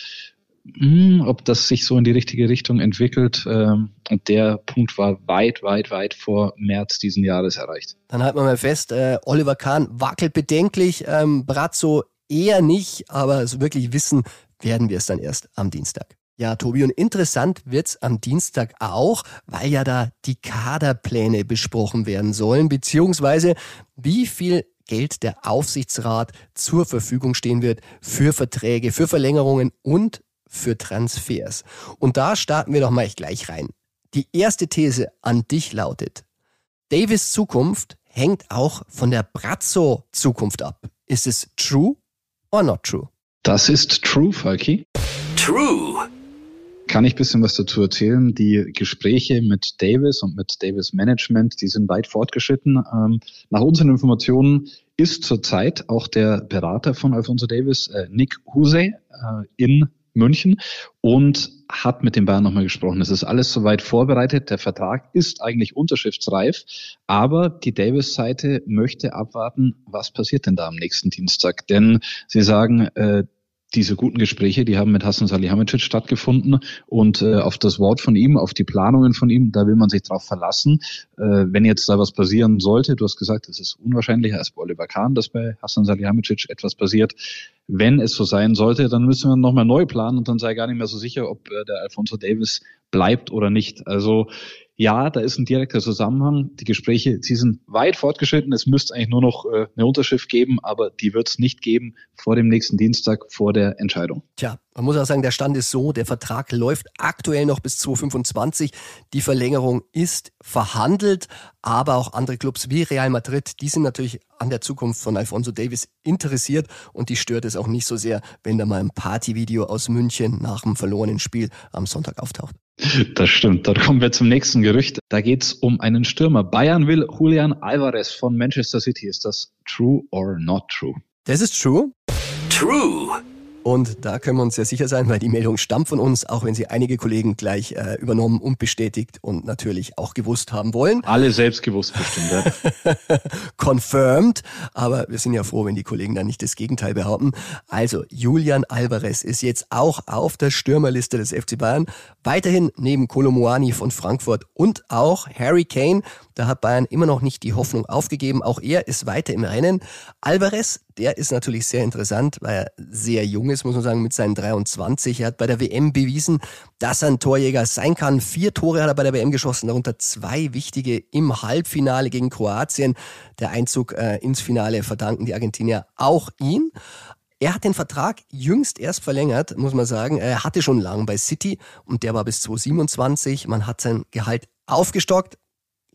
mh, hm, ob das sich so in die richtige Richtung entwickelt. Ähm, und der Punkt war weit, weit, weit vor März diesen Jahres erreicht. Dann halten wir mal fest, äh, Oliver Kahn wackelt bedenklich, ähm, Brazzo eher nicht, aber so wirklich wissen werden wir es dann erst am Dienstag. Ja, Tobi, und interessant wird's am Dienstag auch, weil ja da die Kaderpläne besprochen werden sollen, beziehungsweise wie viel Geld der Aufsichtsrat zur Verfügung stehen wird für Verträge, für Verlängerungen und für Transfers. Und da starten wir doch mal gleich rein. Die erste These an dich lautet, Davis Zukunft hängt auch von der Brazzo Zukunft ab. Ist es true or not true? Das ist true, Falki. True kann ich bisschen was dazu erzählen. Die Gespräche mit Davis und mit Davis Management, die sind weit fortgeschritten. Ähm, nach unseren Informationen ist zurzeit auch der Berater von Alfonso Davis, äh, Nick Husey, äh, in München und hat mit den Bayern nochmal gesprochen. Es ist alles soweit vorbereitet. Der Vertrag ist eigentlich unterschriftsreif, aber die Davis-Seite möchte abwarten, was passiert denn da am nächsten Dienstag. Denn sie sagen, äh, diese guten Gespräche, die haben mit Hassan Salihamidzic stattgefunden und äh, auf das Wort von ihm, auf die Planungen von ihm, da will man sich drauf verlassen. Äh, wenn jetzt da was passieren sollte, du hast gesagt, es ist unwahrscheinlicher als bei Oliver Kahn, dass bei Hassan Salihamidzic etwas passiert. Wenn es so sein sollte, dann müssen wir nochmal neu planen und dann sei gar nicht mehr so sicher, ob äh, der Alfonso Davis bleibt oder nicht. Also ja, da ist ein direkter Zusammenhang. Die Gespräche, sie sind weit fortgeschritten. Es müsste eigentlich nur noch äh, eine Unterschrift geben, aber die wird es nicht geben vor dem nächsten Dienstag, vor der Entscheidung. Tja, man muss auch sagen, der Stand ist so, der Vertrag läuft aktuell noch bis 2025. Die Verlängerung ist verhandelt, aber auch andere Clubs wie Real Madrid, die sind natürlich an der Zukunft von Alfonso Davis interessiert und die stört es auch nicht so sehr, wenn da mal ein Partyvideo aus München nach dem verlorenen Spiel am Sonntag auftaucht. Das stimmt. Dann kommen wir zum nächsten Gerücht. Da geht es um einen Stürmer. Bayern will Julian Alvarez von Manchester City. Ist das true or not true? Das ist true. True. Und da können wir uns sehr sicher sein, weil die Meldung stammt von uns, auch wenn sie einige Kollegen gleich äh, übernommen und bestätigt und natürlich auch gewusst haben wollen. Alle selbst gewusst bestimmt, ja. Confirmed. Aber wir sind ja froh, wenn die Kollegen dann nicht das Gegenteil behaupten. Also, Julian Alvarez ist jetzt auch auf der Stürmerliste des FC Bayern. Weiterhin neben Kolomoani von Frankfurt und auch Harry Kane. Da hat Bayern immer noch nicht die Hoffnung aufgegeben. Auch er ist weiter im Rennen. Alvarez der ist natürlich sehr interessant, weil er sehr jung ist, muss man sagen, mit seinen 23. Er hat bei der WM bewiesen, dass er ein Torjäger sein kann. Vier Tore hat er bei der WM geschossen, darunter zwei wichtige im Halbfinale gegen Kroatien. Der Einzug äh, ins Finale verdanken die Argentinier auch ihn. Er hat den Vertrag jüngst erst verlängert, muss man sagen. Er hatte schon lang bei City und der war bis 2027. Man hat sein Gehalt aufgestockt,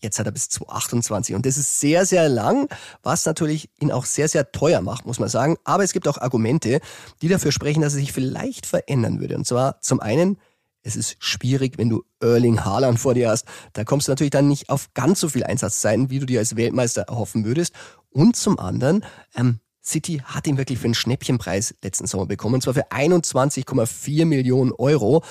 Jetzt hat er bis 2028 und das ist sehr, sehr lang, was natürlich ihn auch sehr, sehr teuer macht, muss man sagen. Aber es gibt auch Argumente, die dafür sprechen, dass er sich vielleicht verändern würde. Und zwar zum einen, es ist schwierig, wenn du Erling Haaland vor dir hast. Da kommst du natürlich dann nicht auf ganz so viel Einsatzzeiten, wie du dir als Weltmeister erhoffen würdest. Und zum anderen, ähm, City hat ihn wirklich für einen Schnäppchenpreis letzten Sommer bekommen, und zwar für 21,4 Millionen Euro.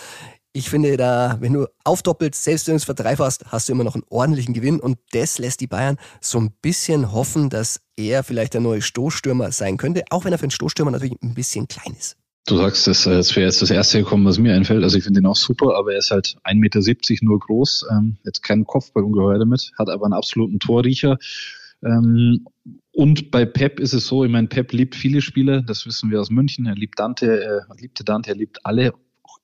Ich finde da, wenn du aufdoppelst, selbst verdreifachst, hast du immer noch einen ordentlichen Gewinn und das lässt die Bayern so ein bisschen hoffen, dass er vielleicht der neue Stoßstürmer sein könnte, auch wenn er für einen Stoßstürmer natürlich ein bisschen klein ist. Du sagst, das, äh, das wäre jetzt das erste gekommen, was mir einfällt. Also ich finde ihn auch super, aber er ist halt 1,70 Meter nur groß, ähm, jetzt kein Kopfballungeheuer damit, hat aber einen absoluten Torriecher. Ähm, und bei Pep ist es so, ich meine, Pep liebt viele Spieler, das wissen wir aus München. Er liebt Dante, er liebte Dante, er liebt alle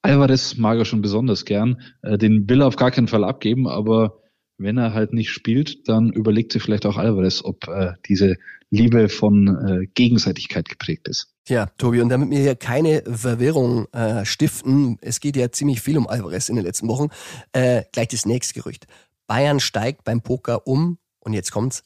Alvarez mag er schon besonders gern. Äh, den will er auf gar keinen Fall abgeben, aber wenn er halt nicht spielt, dann überlegt sich vielleicht auch Alvarez, ob äh, diese Liebe von äh, Gegenseitigkeit geprägt ist. Ja, Tobi, und damit wir hier keine Verwirrung äh, stiften, es geht ja ziemlich viel um Alvarez in den letzten Wochen, äh, gleich das nächste Gerücht. Bayern steigt beim Poker um, und jetzt kommt's,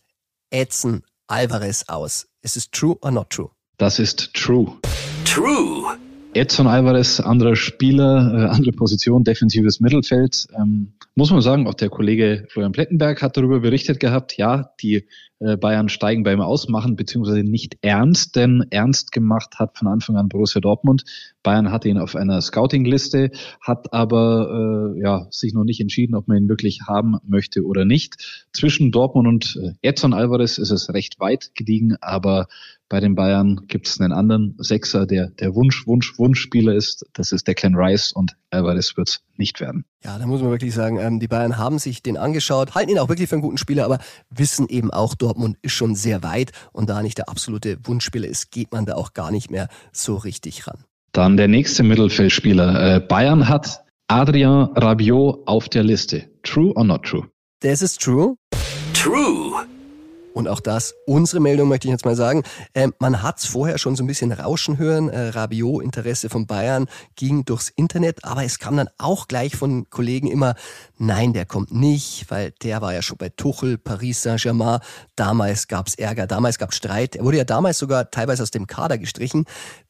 Edson Alvarez aus. Ist es true or not true? Das ist true. True. Edson Alvarez, anderer Spieler, äh, andere Position, defensives Mittelfeld. Ähm, muss man sagen, auch der Kollege Florian Plettenberg hat darüber berichtet gehabt, ja, die äh, Bayern steigen beim Ausmachen, beziehungsweise nicht ernst, denn ernst gemacht hat von Anfang an Borussia Dortmund. Bayern hatte ihn auf einer Scouting-Liste, hat aber äh, ja, sich noch nicht entschieden, ob man ihn wirklich haben möchte oder nicht. Zwischen Dortmund und äh, Edson Alvarez ist es recht weit gediegen, aber bei den Bayern gibt es einen anderen Sechser, der der Wunsch, Wunsch, Wunschspieler ist. Das ist der Ken Rice und Alvarez wird es nicht werden. Ja, da muss man wirklich sagen, ähm, die Bayern haben sich den angeschaut, halten ihn auch wirklich für einen guten Spieler, aber wissen eben auch, Dortmund ist schon sehr weit und da nicht der absolute Wunschspieler ist, geht man da auch gar nicht mehr so richtig ran. Dann der nächste Mittelfeldspieler. Äh, Bayern hat Adrian Rabiot auf der Liste. True or not true? Das ist true. True. Und auch das, unsere Meldung möchte ich jetzt mal sagen. Ähm, man hat es vorher schon so ein bisschen rauschen hören. Äh, Rabiot, Interesse von Bayern, ging durchs Internet, aber es kam dann auch gleich von Kollegen immer, nein, der kommt nicht, weil der war ja schon bei Tuchel, Paris Saint-Germain. Damals gab's Ärger, damals gab's Streit. Er wurde ja damals sogar teilweise aus dem Kader gestrichen.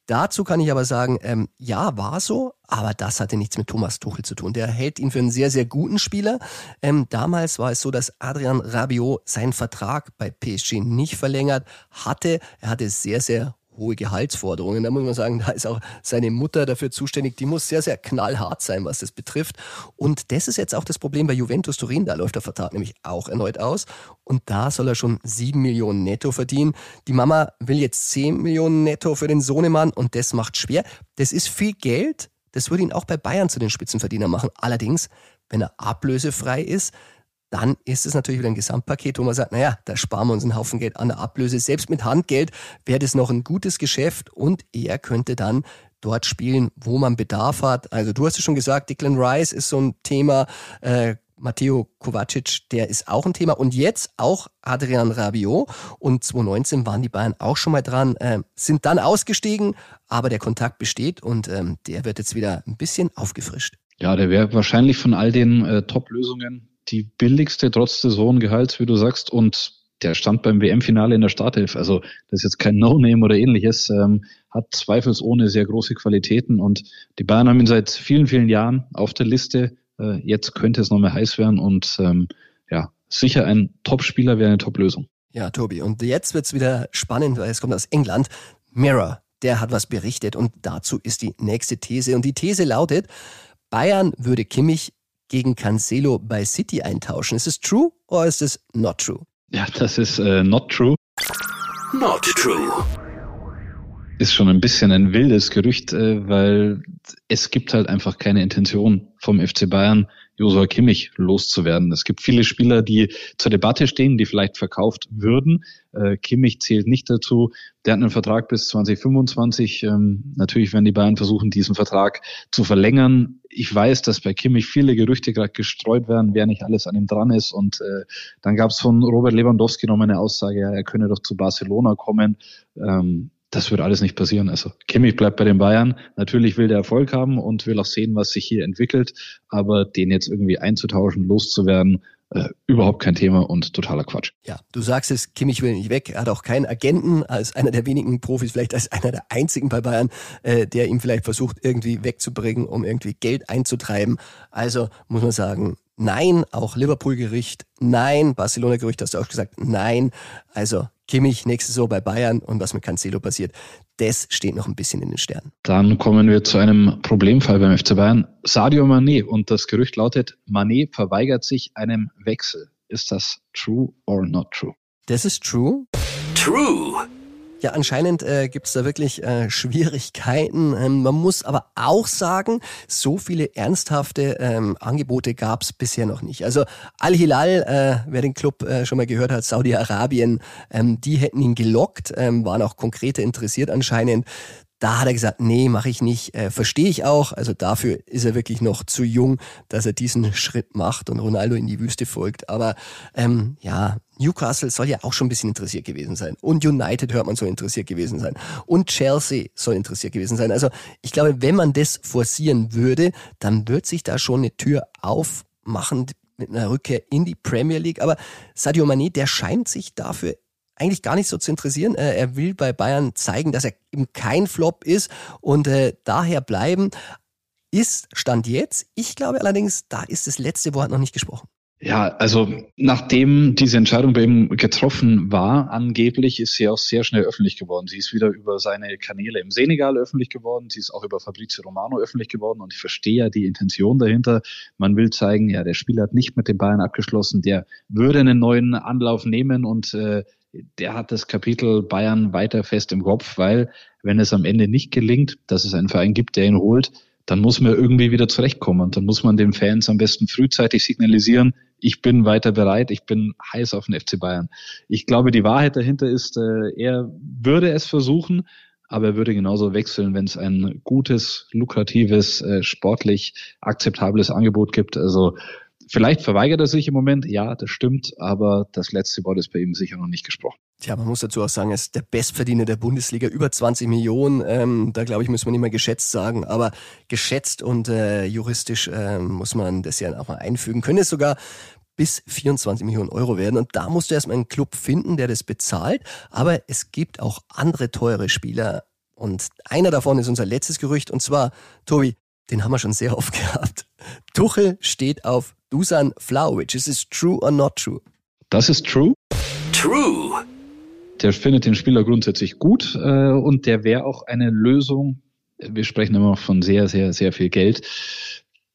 Dazu kann ich aber sagen, ähm, ja, war so, aber das hatte nichts mit Thomas Tuchel zu tun. Der hält ihn für einen sehr, sehr guten Spieler. Ähm, damals war es so, dass Adrian Rabiot seinen Vertrag bei PSG nicht verlängert hatte. Er hatte sehr, sehr hohe Gehaltsforderungen. Da muss man sagen, da ist auch seine Mutter dafür zuständig. Die muss sehr, sehr knallhart sein, was das betrifft. Und das ist jetzt auch das Problem bei Juventus Turin. Da läuft der Vertrag nämlich auch erneut aus. Und da soll er schon sieben Millionen netto verdienen. Die Mama will jetzt zehn Millionen netto für den Sohnemann und das macht schwer. Das ist viel Geld. Das würde ihn auch bei Bayern zu den Spitzenverdienern machen. Allerdings, wenn er ablösefrei ist, dann ist es natürlich wieder ein Gesamtpaket, wo man sagt, naja, da sparen wir uns einen Haufen Geld an der Ablöse. Selbst mit Handgeld wäre das noch ein gutes Geschäft und er könnte dann dort spielen, wo man Bedarf hat. Also du hast es schon gesagt, Declan Rice ist so ein Thema. Äh, Matteo Kovacic, der ist auch ein Thema. Und jetzt auch Adrian Rabiot. Und 2019 waren die Bayern auch schon mal dran, äh, sind dann ausgestiegen, aber der Kontakt besteht und ähm, der wird jetzt wieder ein bisschen aufgefrischt. Ja, der wäre wahrscheinlich von all den äh, Top-Lösungen die billigste trotz des hohen Gehalts, wie du sagst. Und der stand beim WM-Finale in der Startelf. Also das ist jetzt kein No-Name oder ähnliches. Ähm, hat zweifelsohne sehr große Qualitäten und die Bayern haben ihn seit vielen, vielen Jahren auf der Liste. Äh, jetzt könnte es noch mehr heiß werden und ähm, ja, sicher ein Top-Spieler wäre eine Top-Lösung. Ja, Tobi. Und jetzt wird's wieder spannend, weil es kommt aus England. Mirror, der hat was berichtet und dazu ist die nächste These. Und die These lautet, Bayern würde Kimmich gegen Cancelo bei City eintauschen. Ist es true oder ist es not true? Ja, das ist äh, not true. Not true. Ist schon ein bisschen ein wildes Gerücht, äh, weil es gibt halt einfach keine Intention vom FC Bayern, Josua Kimmich loszuwerden. Es gibt viele Spieler, die zur Debatte stehen, die vielleicht verkauft würden. Äh, Kimmich zählt nicht dazu. Der hat einen Vertrag bis 2025. Ähm, natürlich werden die Bayern versuchen, diesen Vertrag zu verlängern. Ich weiß, dass bei Kimmich viele Gerüchte gerade gestreut werden, wer nicht alles an ihm dran ist. Und äh, dann gab es von Robert Lewandowski noch eine Aussage, ja, er könne doch zu Barcelona kommen. Ähm, das wird alles nicht passieren. Also Kimmich bleibt bei den Bayern. Natürlich will der Erfolg haben und will auch sehen, was sich hier entwickelt. Aber den jetzt irgendwie einzutauschen, loszuwerden, äh, überhaupt kein Thema und totaler Quatsch. Ja, du sagst es, Kimmich will nicht weg. Er hat auch keinen Agenten, als einer der wenigen Profis, vielleicht als einer der einzigen bei Bayern, äh, der ihm vielleicht versucht, irgendwie wegzubringen, um irgendwie Geld einzutreiben. Also muss man sagen, nein, auch Liverpool-Gericht, nein, Barcelona-Gerücht hast du auch gesagt, nein. Also Kimmich nächste Saison bei Bayern und was mit Cancelo passiert, das steht noch ein bisschen in den Sternen. Dann kommen wir zu einem Problemfall beim FC Bayern. Sadio Mané und das Gerücht lautet, Mané verweigert sich einem Wechsel. Ist das true or not true? Das ist true. True. Ja, anscheinend äh, gibt es da wirklich äh, Schwierigkeiten. Ähm, man muss aber auch sagen, so viele ernsthafte ähm, Angebote gab es bisher noch nicht. Also Al-Hilal, äh, wer den Club äh, schon mal gehört hat, Saudi-Arabien, ähm, die hätten ihn gelockt, ähm, waren auch konkrete interessiert anscheinend. Da hat er gesagt, nee, mache ich nicht. Äh, Verstehe ich auch. Also dafür ist er wirklich noch zu jung, dass er diesen Schritt macht und Ronaldo in die Wüste folgt. Aber ähm, ja, Newcastle soll ja auch schon ein bisschen interessiert gewesen sein. Und United hört man soll interessiert gewesen sein. Und Chelsea soll interessiert gewesen sein. Also ich glaube, wenn man das forcieren würde, dann wird sich da schon eine Tür aufmachen mit einer Rückkehr in die Premier League. Aber Sadio Mané, der scheint sich dafür eigentlich gar nicht so zu interessieren. Äh, er will bei Bayern zeigen, dass er eben kein Flop ist und äh, daher bleiben. Ist Stand jetzt. Ich glaube allerdings, da ist das letzte Wort noch nicht gesprochen. Ja, also nachdem diese Entscheidung bei ihm getroffen war, angeblich ist sie auch sehr schnell öffentlich geworden. Sie ist wieder über seine Kanäle im Senegal öffentlich geworden, sie ist auch über Fabrizio Romano öffentlich geworden und ich verstehe ja die Intention dahinter. Man will zeigen, ja, der Spieler hat nicht mit den Bayern abgeschlossen, der würde einen neuen Anlauf nehmen und äh, der hat das Kapitel Bayern weiter fest im Kopf, weil wenn es am Ende nicht gelingt, dass es einen Verein gibt, der ihn holt, dann muss man irgendwie wieder zurechtkommen. Und dann muss man den Fans am besten frühzeitig signalisieren, ich bin weiter bereit, ich bin heiß auf den FC Bayern. Ich glaube, die Wahrheit dahinter ist, äh, er würde es versuchen, aber er würde genauso wechseln, wenn es ein gutes, lukratives, äh, sportlich akzeptables Angebot gibt. Also Vielleicht verweigert er sich im Moment, ja, das stimmt, aber das letzte Wort ist bei ihm sicher noch nicht gesprochen. Tja, man muss dazu auch sagen, er ist der Bestverdiener der Bundesliga, über 20 Millionen. Ähm, da glaube ich, muss man nicht mehr geschätzt sagen, aber geschätzt und äh, juristisch äh, muss man das ja auch mal einfügen. Könnte es sogar bis 24 Millionen Euro werden. Und da musst du erstmal einen Club finden, der das bezahlt. Aber es gibt auch andere teure Spieler. Und einer davon ist unser letztes Gerücht. Und zwar, Tobi, den haben wir schon sehr oft gehabt. Tuchel steht auf Dusan Vlaovic. Is this true or not true? Das ist true. True. Der findet den Spieler grundsätzlich gut äh, und der wäre auch eine Lösung. Wir sprechen immer von sehr, sehr, sehr viel Geld,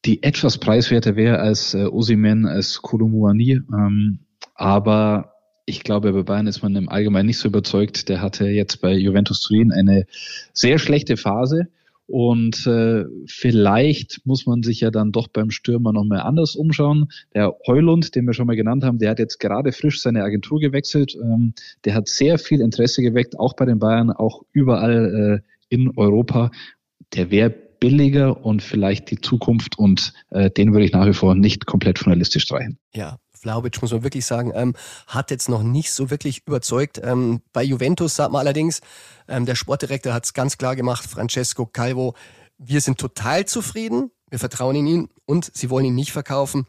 die etwas preiswerter wäre als äh, Osimen, als Kolumuani. Ähm, aber ich glaube, bei Bayern ist man im Allgemeinen nicht so überzeugt. Der hatte jetzt bei Juventus Turin eine sehr schlechte Phase und äh, vielleicht muss man sich ja dann doch beim Stürmer noch mal anders umschauen. Der Heulund, den wir schon mal genannt haben, der hat jetzt gerade frisch seine Agentur gewechselt. Ähm, der hat sehr viel Interesse geweckt, auch bei den Bayern, auch überall äh, in Europa. Der wäre billiger und vielleicht die Zukunft und äh, den würde ich nach wie vor nicht komplett Liste streichen. Ja, Vlaovic, muss man wirklich sagen, ähm, hat jetzt noch nicht so wirklich überzeugt. Ähm, bei Juventus sagt man allerdings, ähm, der Sportdirektor hat es ganz klar gemacht, Francesco Calvo, wir sind total zufrieden, wir vertrauen in ihn und sie wollen ihn nicht verkaufen.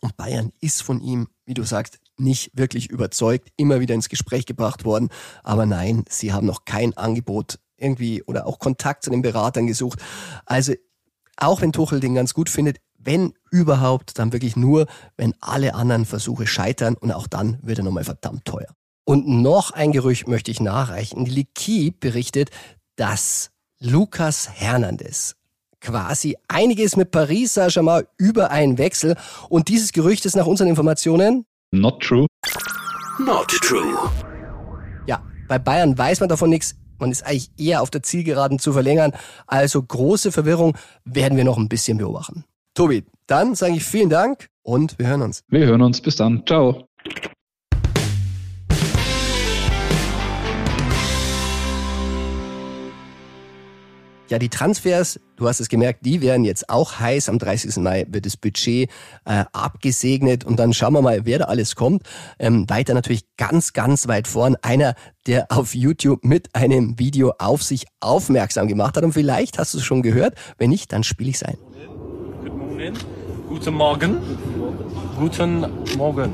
Und Bayern ist von ihm, wie du sagst, nicht wirklich überzeugt, immer wieder ins Gespräch gebracht worden. Aber nein, sie haben noch kein Angebot irgendwie oder auch Kontakt zu den Beratern gesucht. Also auch wenn Tuchel den ganz gut findet, wenn überhaupt, dann wirklich nur, wenn alle anderen Versuche scheitern und auch dann wird er nochmal verdammt teuer. Und noch ein Gerücht möchte ich nachreichen. Die L'Equipe berichtet, dass Lucas Hernandez quasi einiges mit Paris Saint-Germain über einen Wechsel und dieses Gerücht ist nach unseren Informationen not true. Not true. Ja, bei Bayern weiß man davon nichts. Man ist eigentlich eher auf der Zielgeraden zu verlängern. Also große Verwirrung werden wir noch ein bisschen beobachten. Tobi, dann sage ich vielen Dank und wir hören uns. Wir hören uns. Bis dann. Ciao. Ja, die Transfers, du hast es gemerkt, die werden jetzt auch heiß. Am 30. Mai wird das Budget äh, abgesegnet und dann schauen wir mal, wer da alles kommt. Ähm, weiter natürlich ganz, ganz weit vorn einer, der auf YouTube mit einem Video auf sich aufmerksam gemacht hat. Und vielleicht hast du es schon gehört. Wenn nicht, dann spiele ich es ein. Guten Morgen. Guten Morgen.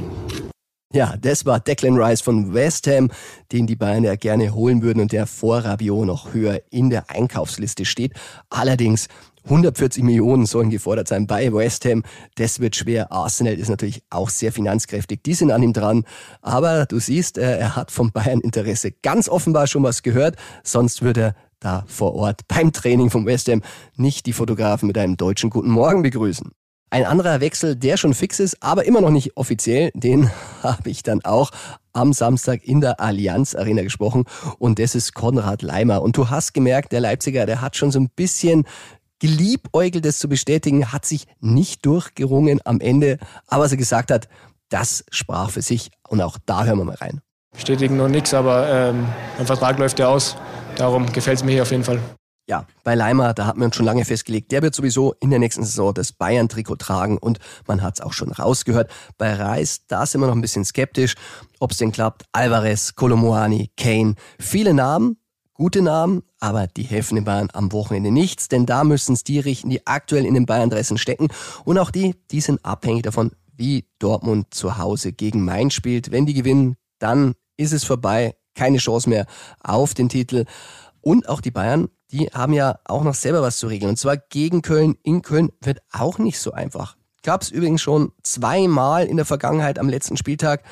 Ja, das war Declan Rice von West Ham, den die Bayern ja gerne holen würden und der vor Rabiot noch höher in der Einkaufsliste steht. Allerdings 140 Millionen sollen gefordert sein bei West Ham. Das wird schwer. Arsenal ist natürlich auch sehr finanzkräftig. Die sind an ihm dran. Aber du siehst, äh, er hat vom Bayern Interesse ganz offenbar schon was gehört. Sonst würde er da vor Ort beim Training vom West Ham nicht die Fotografen mit einem deutschen Guten Morgen begrüßen. Ein anderer Wechsel, der schon fix ist, aber immer noch nicht offiziell, den habe ich dann auch am Samstag in der Allianz Arena gesprochen und das ist Konrad Leimer. Und du hast gemerkt, der Leipziger, der hat schon so ein bisschen geliebäugelt, das zu bestätigen, hat sich nicht durchgerungen am Ende, aber was er gesagt hat, das sprach für sich und auch da hören wir mal rein. Bestätigen noch nichts, aber ähm, mein Vertrag läuft ja aus. Darum gefällt es mir hier auf jeden Fall. Ja, bei Leimer, da hat man uns schon lange festgelegt, der wird sowieso in der nächsten Saison das Bayern-Trikot tragen und man hat es auch schon rausgehört. Bei Reis, da sind wir noch ein bisschen skeptisch, ob es denn klappt. Alvarez, Colomoani, Kane, viele Namen, gute Namen, aber die helfen den Bayern am Wochenende nichts, denn da müssen es die richten, die aktuell in den Bayern-Dressen stecken und auch die, die sind abhängig davon, wie Dortmund zu Hause gegen Mainz spielt. Wenn die gewinnen, dann ist es vorbei, keine Chance mehr auf den Titel. Und auch die Bayern die haben ja auch noch selber was zu regeln. Und zwar gegen Köln, in Köln wird auch nicht so einfach. Gab es übrigens schon zweimal in der Vergangenheit am letzten Spieltag.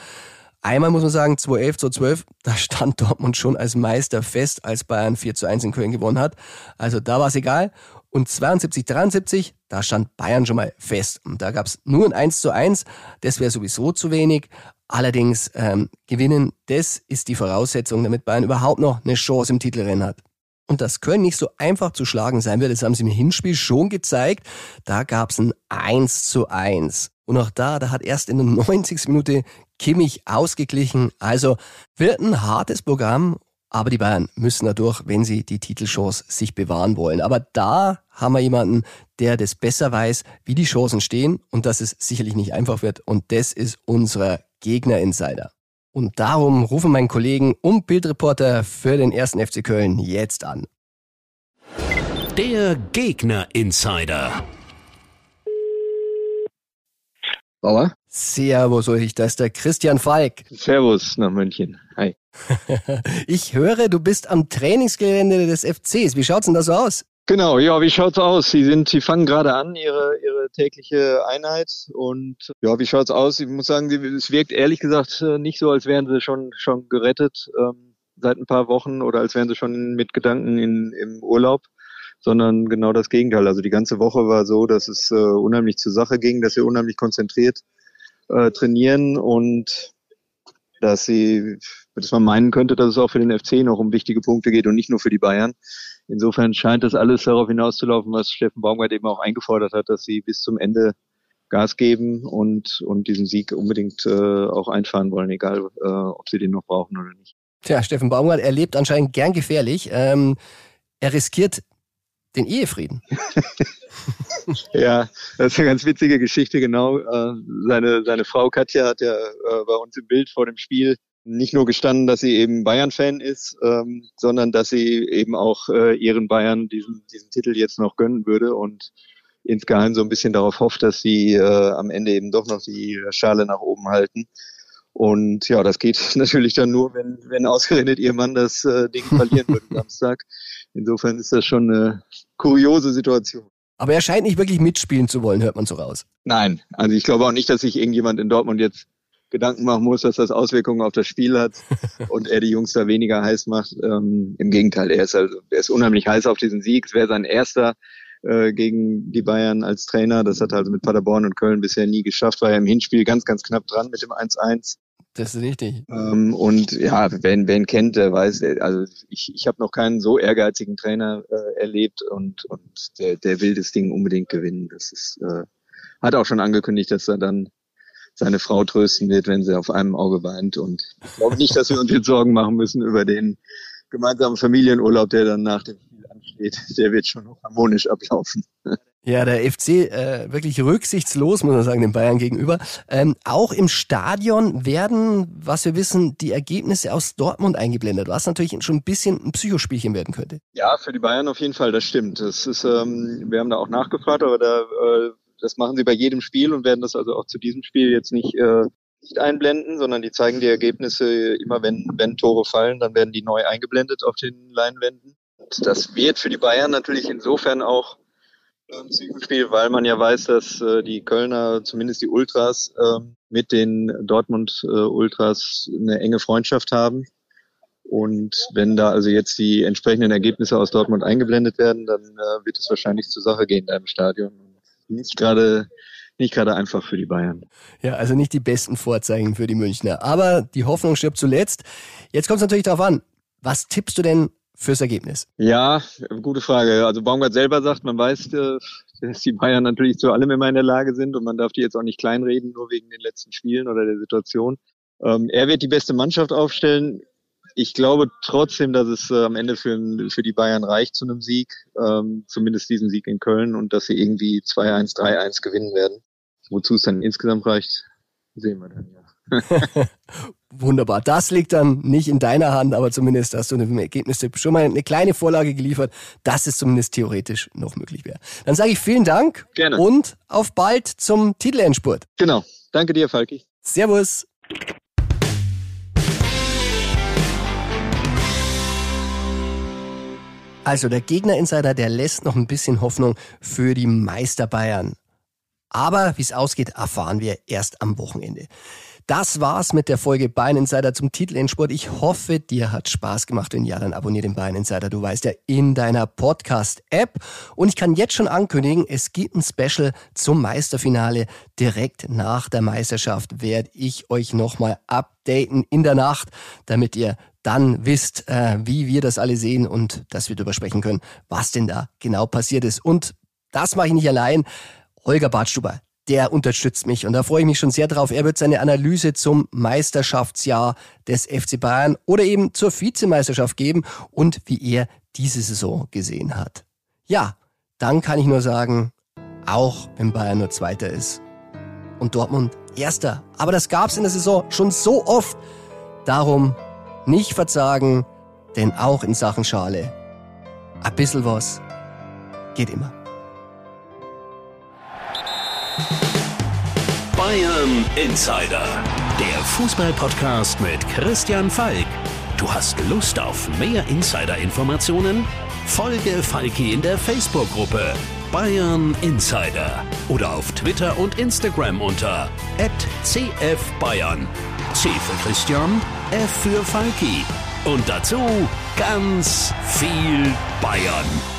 Einmal muss man sagen, 2011, 2012, da stand Dortmund schon als Meister fest, als Bayern 4 zu 1 in Köln gewonnen hat. Also da war es egal. Und 72, 73, da stand Bayern schon mal fest. Und da gab es nur ein 1 zu 1. Das wäre sowieso zu wenig. Allerdings ähm, gewinnen, das ist die Voraussetzung, damit Bayern überhaupt noch eine Chance im Titelrennen hat. Und dass Köln nicht so einfach zu schlagen sein wird, das haben sie im Hinspiel schon gezeigt. Da gab es ein 1 zu 1. Und auch da, da hat erst in der 90. Minute Kimmich ausgeglichen. Also wird ein hartes Programm, aber die Bayern müssen dadurch, wenn sie die Titelchance sich bewahren wollen. Aber da haben wir jemanden, der das besser weiß, wie die Chancen stehen und dass es sicherlich nicht einfach wird. Und das ist unser Gegner-Insider. Und darum rufen meinen Kollegen und Bildreporter für den ersten FC Köln jetzt an. Der Gegner Insider. Bauer? Servus, Ulrich, da ist der Christian Falk. Servus nach München. Hi. ich höre, du bist am Trainingsgelände des FCs. Wie schaut's denn da so aus? Genau, ja, wie schaut's aus? Sie sind, Sie fangen gerade an, Ihre, Ihre tägliche Einheit und ja, wie schaut's aus? Ich muss sagen, es wirkt ehrlich gesagt äh, nicht so, als wären Sie schon, schon gerettet ähm, seit ein paar Wochen oder als wären Sie schon mit Gedanken in, im Urlaub, sondern genau das Gegenteil. Also die ganze Woche war so, dass es äh, unheimlich zur Sache ging, dass wir unheimlich konzentriert äh, trainieren und dass sie, dass man meinen könnte, dass es auch für den FC noch um wichtige Punkte geht und nicht nur für die Bayern. Insofern scheint das alles darauf hinauszulaufen, was Steffen Baumgart eben auch eingefordert hat, dass sie bis zum Ende Gas geben und, und diesen Sieg unbedingt äh, auch einfahren wollen, egal äh, ob sie den noch brauchen oder nicht. Tja, Steffen Baumgart, er lebt anscheinend gern gefährlich. Ähm, er riskiert den Ehefrieden. ja, das ist eine ganz witzige Geschichte, genau. Äh, seine, seine Frau Katja hat ja äh, bei uns im Bild vor dem Spiel nicht nur gestanden, dass sie eben Bayern-Fan ist, ähm, sondern dass sie eben auch äh, ihren Bayern diesen, diesen Titel jetzt noch gönnen würde und insgeheim so ein bisschen darauf hofft, dass sie äh, am Ende eben doch noch die Schale nach oben halten. Und ja, das geht natürlich dann nur, wenn, wenn ausgerechnet ihr Mann das äh, Ding verlieren würde Samstag. Insofern ist das schon eine kuriose Situation. Aber er scheint nicht wirklich mitspielen zu wollen, hört man so raus. Nein, also ich glaube auch nicht, dass sich irgendjemand in Dortmund jetzt Gedanken machen muss, dass das Auswirkungen auf das Spiel hat und er die Jungs da weniger heiß macht. Ähm, Im Gegenteil, er ist also, er ist unheimlich heiß auf diesen Sieg. Es wäre sein erster äh, gegen die Bayern als Trainer. Das hat er also mit Paderborn und Köln bisher nie geschafft. War ja im Hinspiel ganz, ganz knapp dran mit dem 1-1. Das ist richtig. Ähm, und ja, wer ihn kennt, der weiß, also ich, ich habe noch keinen so ehrgeizigen Trainer äh, erlebt und, und der, der will das Ding unbedingt gewinnen. Das ist, äh, hat auch schon angekündigt, dass er dann seine Frau trösten wird, wenn sie auf einem Auge weint. Und ich glaube nicht, dass wir uns jetzt Sorgen machen müssen über den gemeinsamen Familienurlaub, der dann nach dem Ansteht. Der wird schon noch harmonisch ablaufen. Ja, der FC äh, wirklich rücksichtslos, muss man sagen, den Bayern gegenüber. Ähm, auch im Stadion werden, was wir wissen, die Ergebnisse aus Dortmund eingeblendet, was natürlich schon ein bisschen ein Psychospielchen werden könnte. Ja, für die Bayern auf jeden Fall, das stimmt. Das ist, ähm, wir haben da auch nachgefragt, aber da äh, das machen sie bei jedem Spiel und werden das also auch zu diesem Spiel jetzt nicht, äh, nicht einblenden, sondern die zeigen die Ergebnisse immer, wenn, wenn Tore fallen, dann werden die neu eingeblendet auf den Leinwänden. Und das wird für die Bayern natürlich insofern auch ein Spiel, weil man ja weiß, dass äh, die Kölner, zumindest die Ultras, äh, mit den Dortmund äh, eine enge Freundschaft haben. Und wenn da also jetzt die entsprechenden Ergebnisse aus Dortmund eingeblendet werden, dann äh, wird es wahrscheinlich zur Sache gehen da im Stadion nicht gerade nicht gerade einfach für die Bayern. Ja, also nicht die besten Vorzeichen für die Münchner. Aber die Hoffnung stirbt zuletzt. Jetzt kommt es natürlich darauf an, was tippst du denn fürs Ergebnis? Ja, gute Frage. Also Baumgart selber sagt, man weiß, äh, dass die Bayern natürlich zu allem immer in der Lage sind und man darf die jetzt auch nicht kleinreden, nur wegen den letzten Spielen oder der Situation. Ähm, er wird die beste Mannschaft aufstellen ich glaube trotzdem, dass es äh, am Ende für, für die Bayern reicht zu einem Sieg, ähm, zumindest diesen Sieg in Köln und dass sie irgendwie 2-1, 3-1 gewinnen werden. Wozu es dann insgesamt reicht, sehen wir dann ja. Wunderbar. Das liegt dann nicht in deiner Hand, aber zumindest hast du im Ergebnistipp schon mal eine kleine Vorlage geliefert, dass es zumindest theoretisch noch möglich wäre. Dann sage ich vielen Dank Gerne. und auf bald zum Titelendspurt. Genau. Danke dir, Falki. Servus. Also der Gegner-Insider, der lässt noch ein bisschen Hoffnung für die Meister Bayern. Aber wie es ausgeht, erfahren wir erst am Wochenende. Das war's mit der Folge Bayern Insider zum Titel in Sport. Ich hoffe, dir hat Spaß gemacht. Wenn ja, dann abonniere den Bayern Insider. Du weißt ja, in deiner Podcast-App. Und ich kann jetzt schon ankündigen, es gibt ein Special zum Meisterfinale. Direkt nach der Meisterschaft werde ich euch nochmal updaten in der Nacht, damit ihr dann wisst, äh, wie wir das alle sehen und dass wir darüber sprechen können, was denn da genau passiert ist. Und das mache ich nicht allein. Holger Bartstuber, der unterstützt mich und da freue ich mich schon sehr drauf. Er wird seine Analyse zum Meisterschaftsjahr des FC Bayern oder eben zur Vizemeisterschaft geben und wie er diese Saison gesehen hat. Ja, dann kann ich nur sagen, auch wenn Bayern nur Zweiter ist und Dortmund Erster. Aber das gab es in der Saison schon so oft. Darum nicht verzagen, denn auch in Sachen Schale, ein bisschen was geht immer. Bayern Insider, der Fußballpodcast mit Christian Falk. Du hast Lust auf mehr Insider-Informationen? Folge Falki in der Facebook-Gruppe Bayern Insider oder auf Twitter und Instagram unter @cfbayern. C für Christian, F für Falki und dazu ganz viel Bayern.